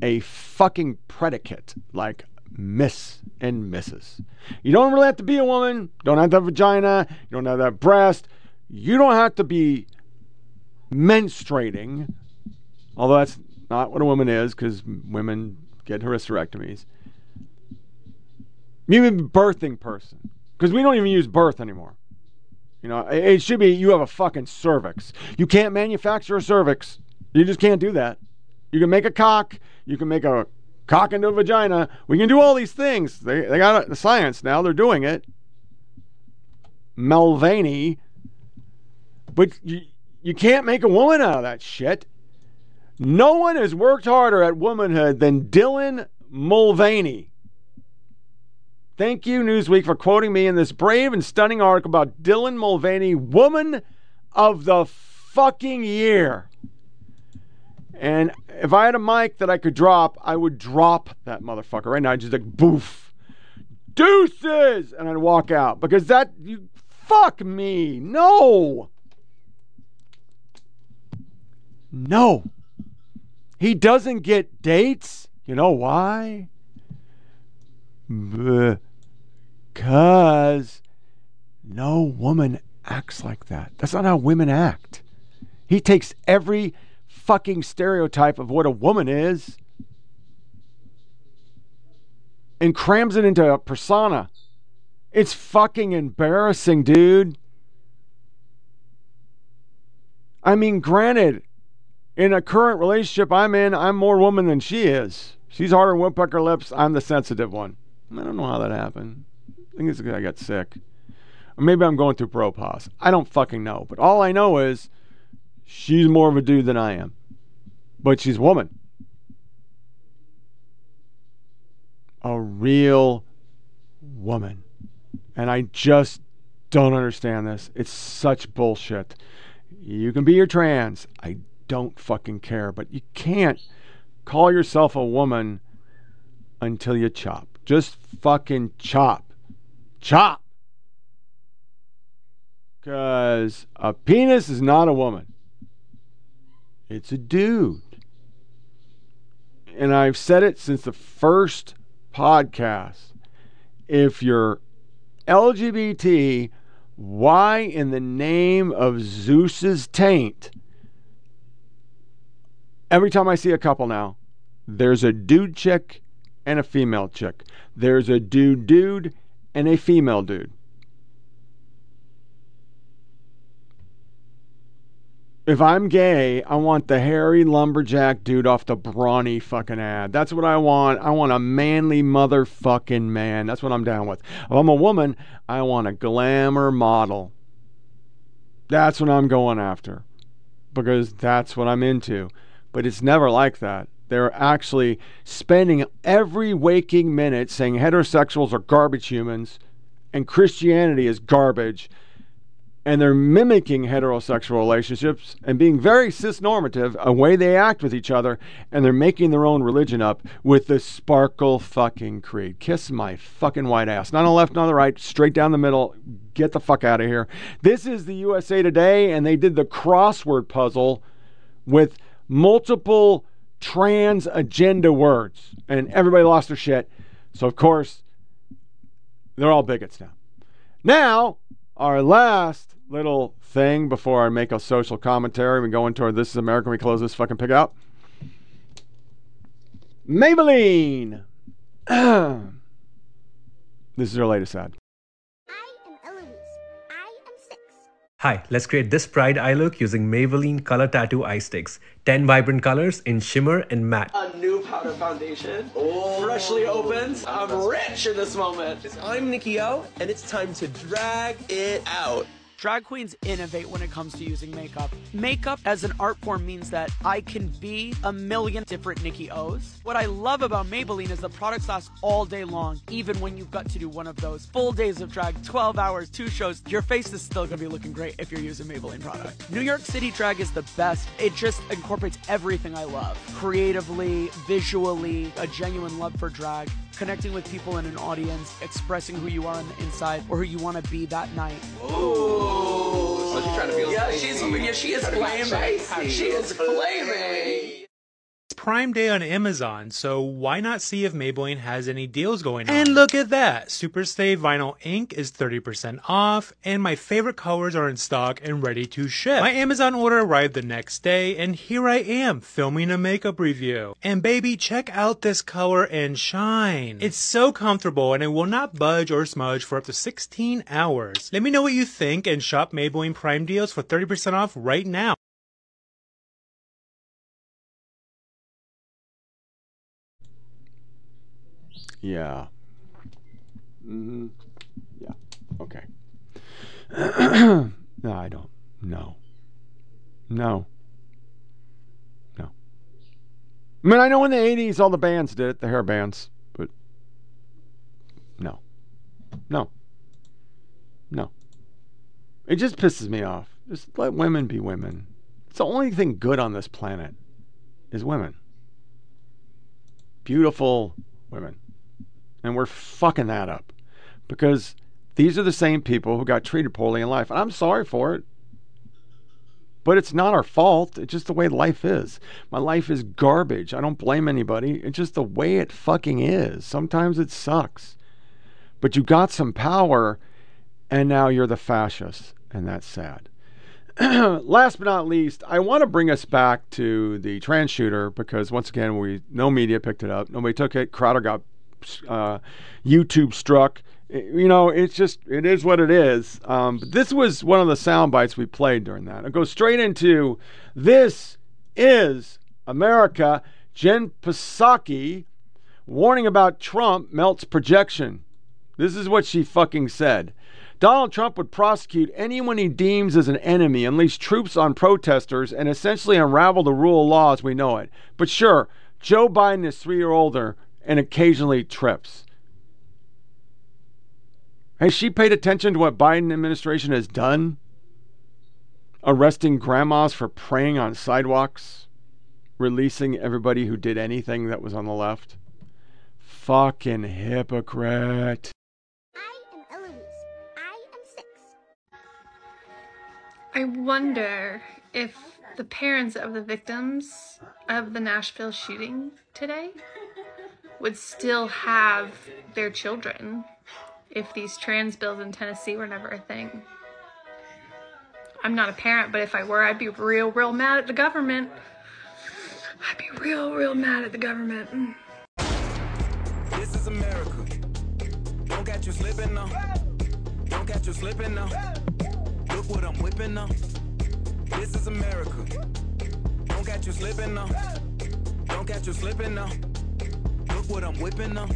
a fucking predicate like Miss and Mrs. You don't really have to be a woman, don't have that vagina, you don't have that breast, you don't have to be menstruating, although that's not what a woman is because women get hysterectomies. Maybe birthing person because we don't even use birth anymore. You know, it, it should be you have a fucking cervix. You can't manufacture a cervix. You just can't do that. You can make a cock. You can make a cock into a vagina. We can do all these things. They, they got the science now. They're doing it. Mulvaney. But you, you can't make a woman out of that shit. No one has worked harder at womanhood than Dylan Mulvaney. Thank you, Newsweek, for quoting me in this brave and stunning article about Dylan Mulvaney, Woman of the fucking Year. And if I had a mic that I could drop, I would drop that motherfucker right now. I'd just like boof, deuces, and I'd walk out because that you fuck me. No, no, he doesn't get dates. You know why? Because no woman acts like that. That's not how women act. He takes every fucking stereotype of what a woman is and crams it into a persona. It's fucking embarrassing, dude. I mean, granted, in a current relationship I'm in, I'm more woman than she is. She's harder than woodpecker lips. I'm the sensitive one. I don't know how that happened. I think it's because I got sick. Or maybe I'm going through propause. I don't fucking know. But all I know is she's more of a dude than I am. But she's woman. A real woman. And I just don't understand this. It's such bullshit. You can be your trans. I don't fucking care. But you can't call yourself a woman until you chop. Just fucking chop. Chop. Because a penis is not a woman, it's a dude. And I've said it since the first podcast. If you're LGBT, why in the name of Zeus's taint? Every time I see a couple now, there's a dude chick and a female chick. There's a dude dude and a female dude. If I'm gay, I want the hairy lumberjack dude off the brawny fucking ad. That's what I want. I want a manly motherfucking man. That's what I'm down with. If I'm a woman, I want a glamour model. That's what I'm going after because that's what I'm into. But it's never like that. They're actually spending every waking minute saying heterosexuals are garbage humans and Christianity is garbage. And they're mimicking heterosexual relationships and being very cisnormative, a way they act with each other, and they're making their own religion up with the sparkle fucking creed. Kiss my fucking white ass. Not on the left, not on the right, straight down the middle. Get the fuck out of here. This is the USA Today, and they did the crossword puzzle with multiple trans agenda words, and everybody lost their shit. So of course, they're all bigots now. Now, our last little thing before I make a social commentary, we go into our This is America, we close this fucking pig out. Maybelline. this is our latest ad. Hi, let's create this pride eye look using Maybelline Color Tattoo Eye Sticks. 10 vibrant colors in shimmer and matte. A new powder foundation, freshly opened. I'm rich in this moment. I'm Nikki O, and it's time to drag it out. Drag queens innovate when it comes to using makeup. Makeup as an art form means that I can be a million different Nikki O's. What I love about Maybelline is the products last all day long, even when you've got to do one of those full days of drag, 12 hours, two shows. Your face is still gonna be looking great if you're using Maybelline product. New York City drag is the best. It just incorporates everything I love creatively, visually, a genuine love for drag connecting with people in an audience, expressing who you are on the inside or who you want to be that night. So she's trying to be yeah, she's, yeah, she is flaming. She is flaming. It's Prime Day on Amazon, so why not see if Maybelline has any deals going on? And look at that! Super Stay Vinyl Ink is 30% off, and my favorite colors are in stock and ready to ship. My Amazon order arrived the next day, and here I am filming a makeup review. And baby, check out this color and shine. It's so comfortable and it will not budge or smudge for up to 16 hours. Let me know what you think and shop Maybelline Prime deals for 30% off right now. Yeah. Mm-hmm. Yeah. Okay. no, I don't. No. No. No. I mean, I know in the 80s all the bands did it, the hair bands, but no. No. No. It just pisses me off. Just let women be women. It's the only thing good on this planet is women. Beautiful women. And we're fucking that up because these are the same people who got treated poorly in life. And I'm sorry for it. But it's not our fault. It's just the way life is. My life is garbage. I don't blame anybody. It's just the way it fucking is. Sometimes it sucks. But you got some power and now you're the fascist. And that's sad. Last but not least, I want to bring us back to the trans shooter because once again, we no media picked it up. Nobody took it. Crowder got uh, YouTube struck. You know, it's just it is what it is. Um, but this was one of the sound bites we played during that. It goes straight into this is America. Jen Psaki warning about Trump melts projection. This is what she fucking said. Donald Trump would prosecute anyone he deems as an enemy, unleash troops on protesters, and essentially unravel the rule of law as we know it. But sure, Joe Biden is three year older and occasionally trips. Has she paid attention to what Biden administration has done? Arresting grandmas for praying on sidewalks, releasing everybody who did anything that was on the left. Fucking hypocrite. I am Eloise. I am six. I wonder if the parents of the victims of the Nashville shooting today would still have their children if these trans bills in Tennessee were never a thing. I'm not a parent, but if I were, I'd be real, real mad at the government. I'd be real, real mad at the government. Mm. This is America. Don't catch you slipping now. Don't catch you slipping now. Look what I'm whipping now. This is America. Don't catch you slipping now. Don't catch you slipping now. Look what I'm whipping now.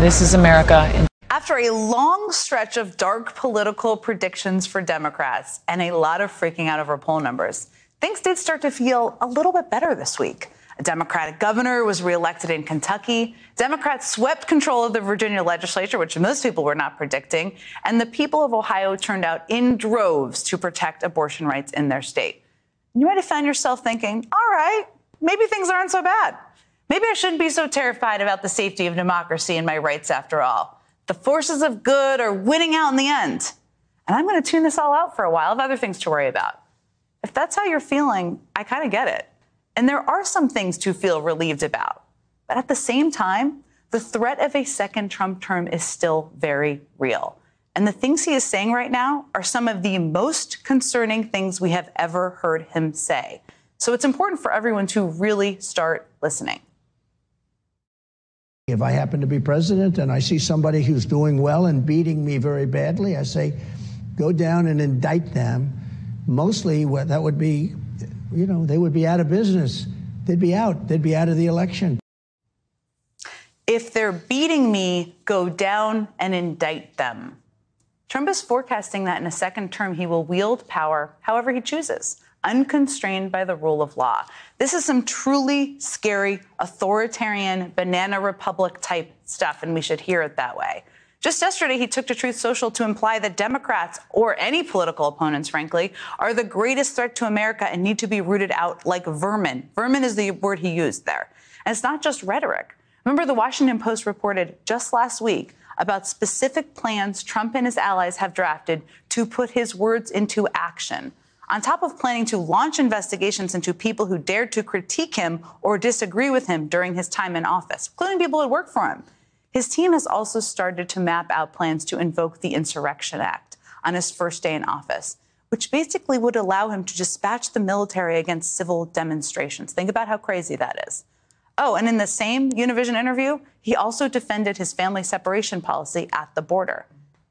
This is America. After a long stretch of dark political predictions for Democrats and a lot of freaking out over poll numbers, things did start to feel a little bit better this week. A Democratic governor was reelected in Kentucky. Democrats swept control of the Virginia legislature, which most people were not predicting. And the people of Ohio turned out in droves to protect abortion rights in their state. You might have found yourself thinking, all right, maybe things aren't so bad. Maybe I shouldn't be so terrified about the safety of democracy and my rights after all. The forces of good are winning out in the end. And I'm going to tune this all out for a while. I have other things to worry about. If that's how you're feeling, I kind of get it. And there are some things to feel relieved about. But at the same time, the threat of a second Trump term is still very real. And the things he is saying right now are some of the most concerning things we have ever heard him say. So it's important for everyone to really start listening. If I happen to be president and I see somebody who's doing well and beating me very badly, I say, go down and indict them. Mostly, what that would be, you know, they would be out of business. They'd be out. They'd be out of the election. If they're beating me, go down and indict them. Trump is forecasting that in a second term, he will wield power however he chooses, unconstrained by the rule of law. This is some truly scary, authoritarian, banana republic type stuff, and we should hear it that way. Just yesterday, he took to Truth Social to imply that Democrats, or any political opponents, frankly, are the greatest threat to America and need to be rooted out like vermin. Vermin is the word he used there. And it's not just rhetoric. Remember, the Washington Post reported just last week about specific plans Trump and his allies have drafted to put his words into action. On top of planning to launch investigations into people who dared to critique him or disagree with him during his time in office, including people who worked for him, his team has also started to map out plans to invoke the Insurrection Act on his first day in office, which basically would allow him to dispatch the military against civil demonstrations. Think about how crazy that is. Oh, and in the same Univision interview, he also defended his family separation policy at the border.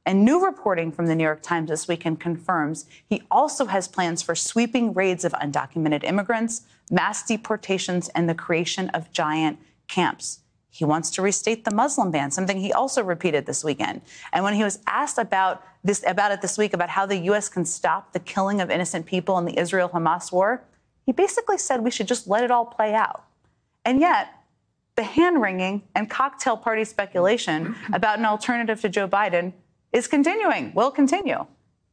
And new reporting from the New York Times this weekend confirms he also has plans for sweeping raids of undocumented immigrants, mass deportations, and the creation of giant camps. He wants to restate the Muslim ban, something he also repeated this weekend. And when he was asked about this about it this week about how the US can stop the killing of innocent people in the Israel-Hamas war, he basically said we should just let it all play out. And yet, the hand wringing and cocktail party speculation about an alternative to Joe Biden is continuing, will continue.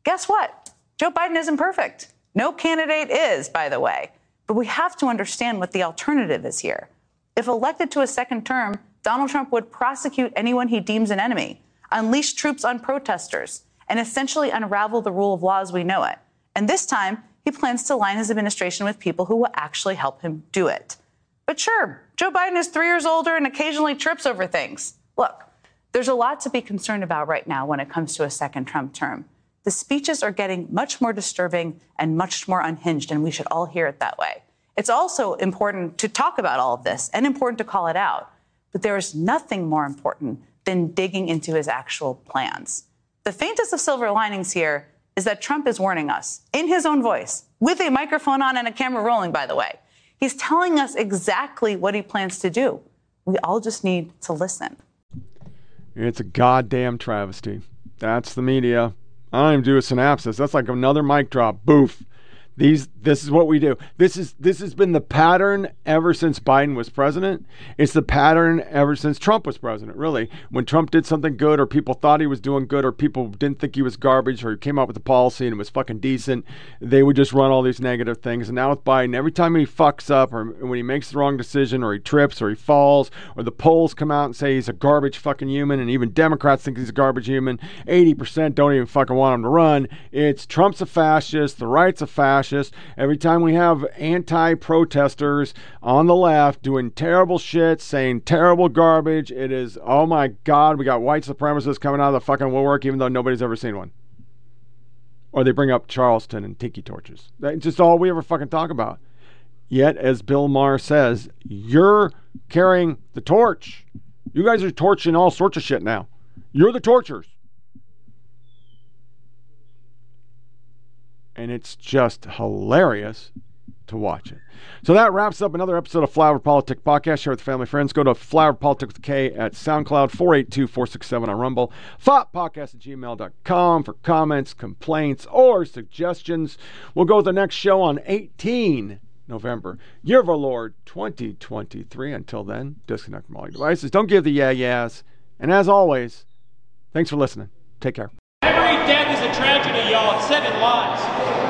Guess what? Joe Biden isn't perfect. No candidate is, by the way. But we have to understand what the alternative is here. If elected to a second term, Donald Trump would prosecute anyone he deems an enemy, unleash troops on protesters, and essentially unravel the rule of law as we know it. And this time, he plans to line his administration with people who will actually help him do it. But sure, Joe Biden is three years older and occasionally trips over things. Look, there's a lot to be concerned about right now when it comes to a second Trump term. The speeches are getting much more disturbing and much more unhinged, and we should all hear it that way. It's also important to talk about all of this and important to call it out. But there is nothing more important than digging into his actual plans. The faintest of silver linings here is that Trump is warning us in his own voice, with a microphone on and a camera rolling, by the way. He's telling us exactly what he plans to do. We all just need to listen. It's a goddamn travesty. That's the media. I don't even do a synopsis. That's like another mic drop. Boof. These this is what we do. This is this has been the pattern ever since Biden was president. It's the pattern ever since Trump was president, really. When Trump did something good or people thought he was doing good or people didn't think he was garbage or he came up with a policy and it was fucking decent, they would just run all these negative things. And now with Biden, every time he fucks up or when he makes the wrong decision or he trips or he falls or the polls come out and say he's a garbage fucking human and even Democrats think he's a garbage human, 80% don't even fucking want him to run. It's Trump's a fascist, the right's a fascist fascist. Every time we have anti protesters on the left doing terrible shit, saying terrible garbage, it is, oh my God, we got white supremacists coming out of the fucking woodwork, even though nobody's ever seen one. Or they bring up Charleston and tiki torches. That's just all we ever fucking talk about. Yet, as Bill Maher says, you're carrying the torch. You guys are torching all sorts of shit now. You're the torchers. And it's just hilarious to watch it. So that wraps up another episode of Flyover Politics Podcast. Share with family friends. Go to Flyover Politics with K at SoundCloud 482 467 on Rumble. Podcast at gmail.com for comments, complaints, or suggestions. We'll go to the next show on 18 November. Year of our Lord 2023. Until then, disconnect from all your devices. Don't give the yeah yeahs. And as always, thanks for listening. Take care. Death is a tragedy, y'all. It's Seven lives.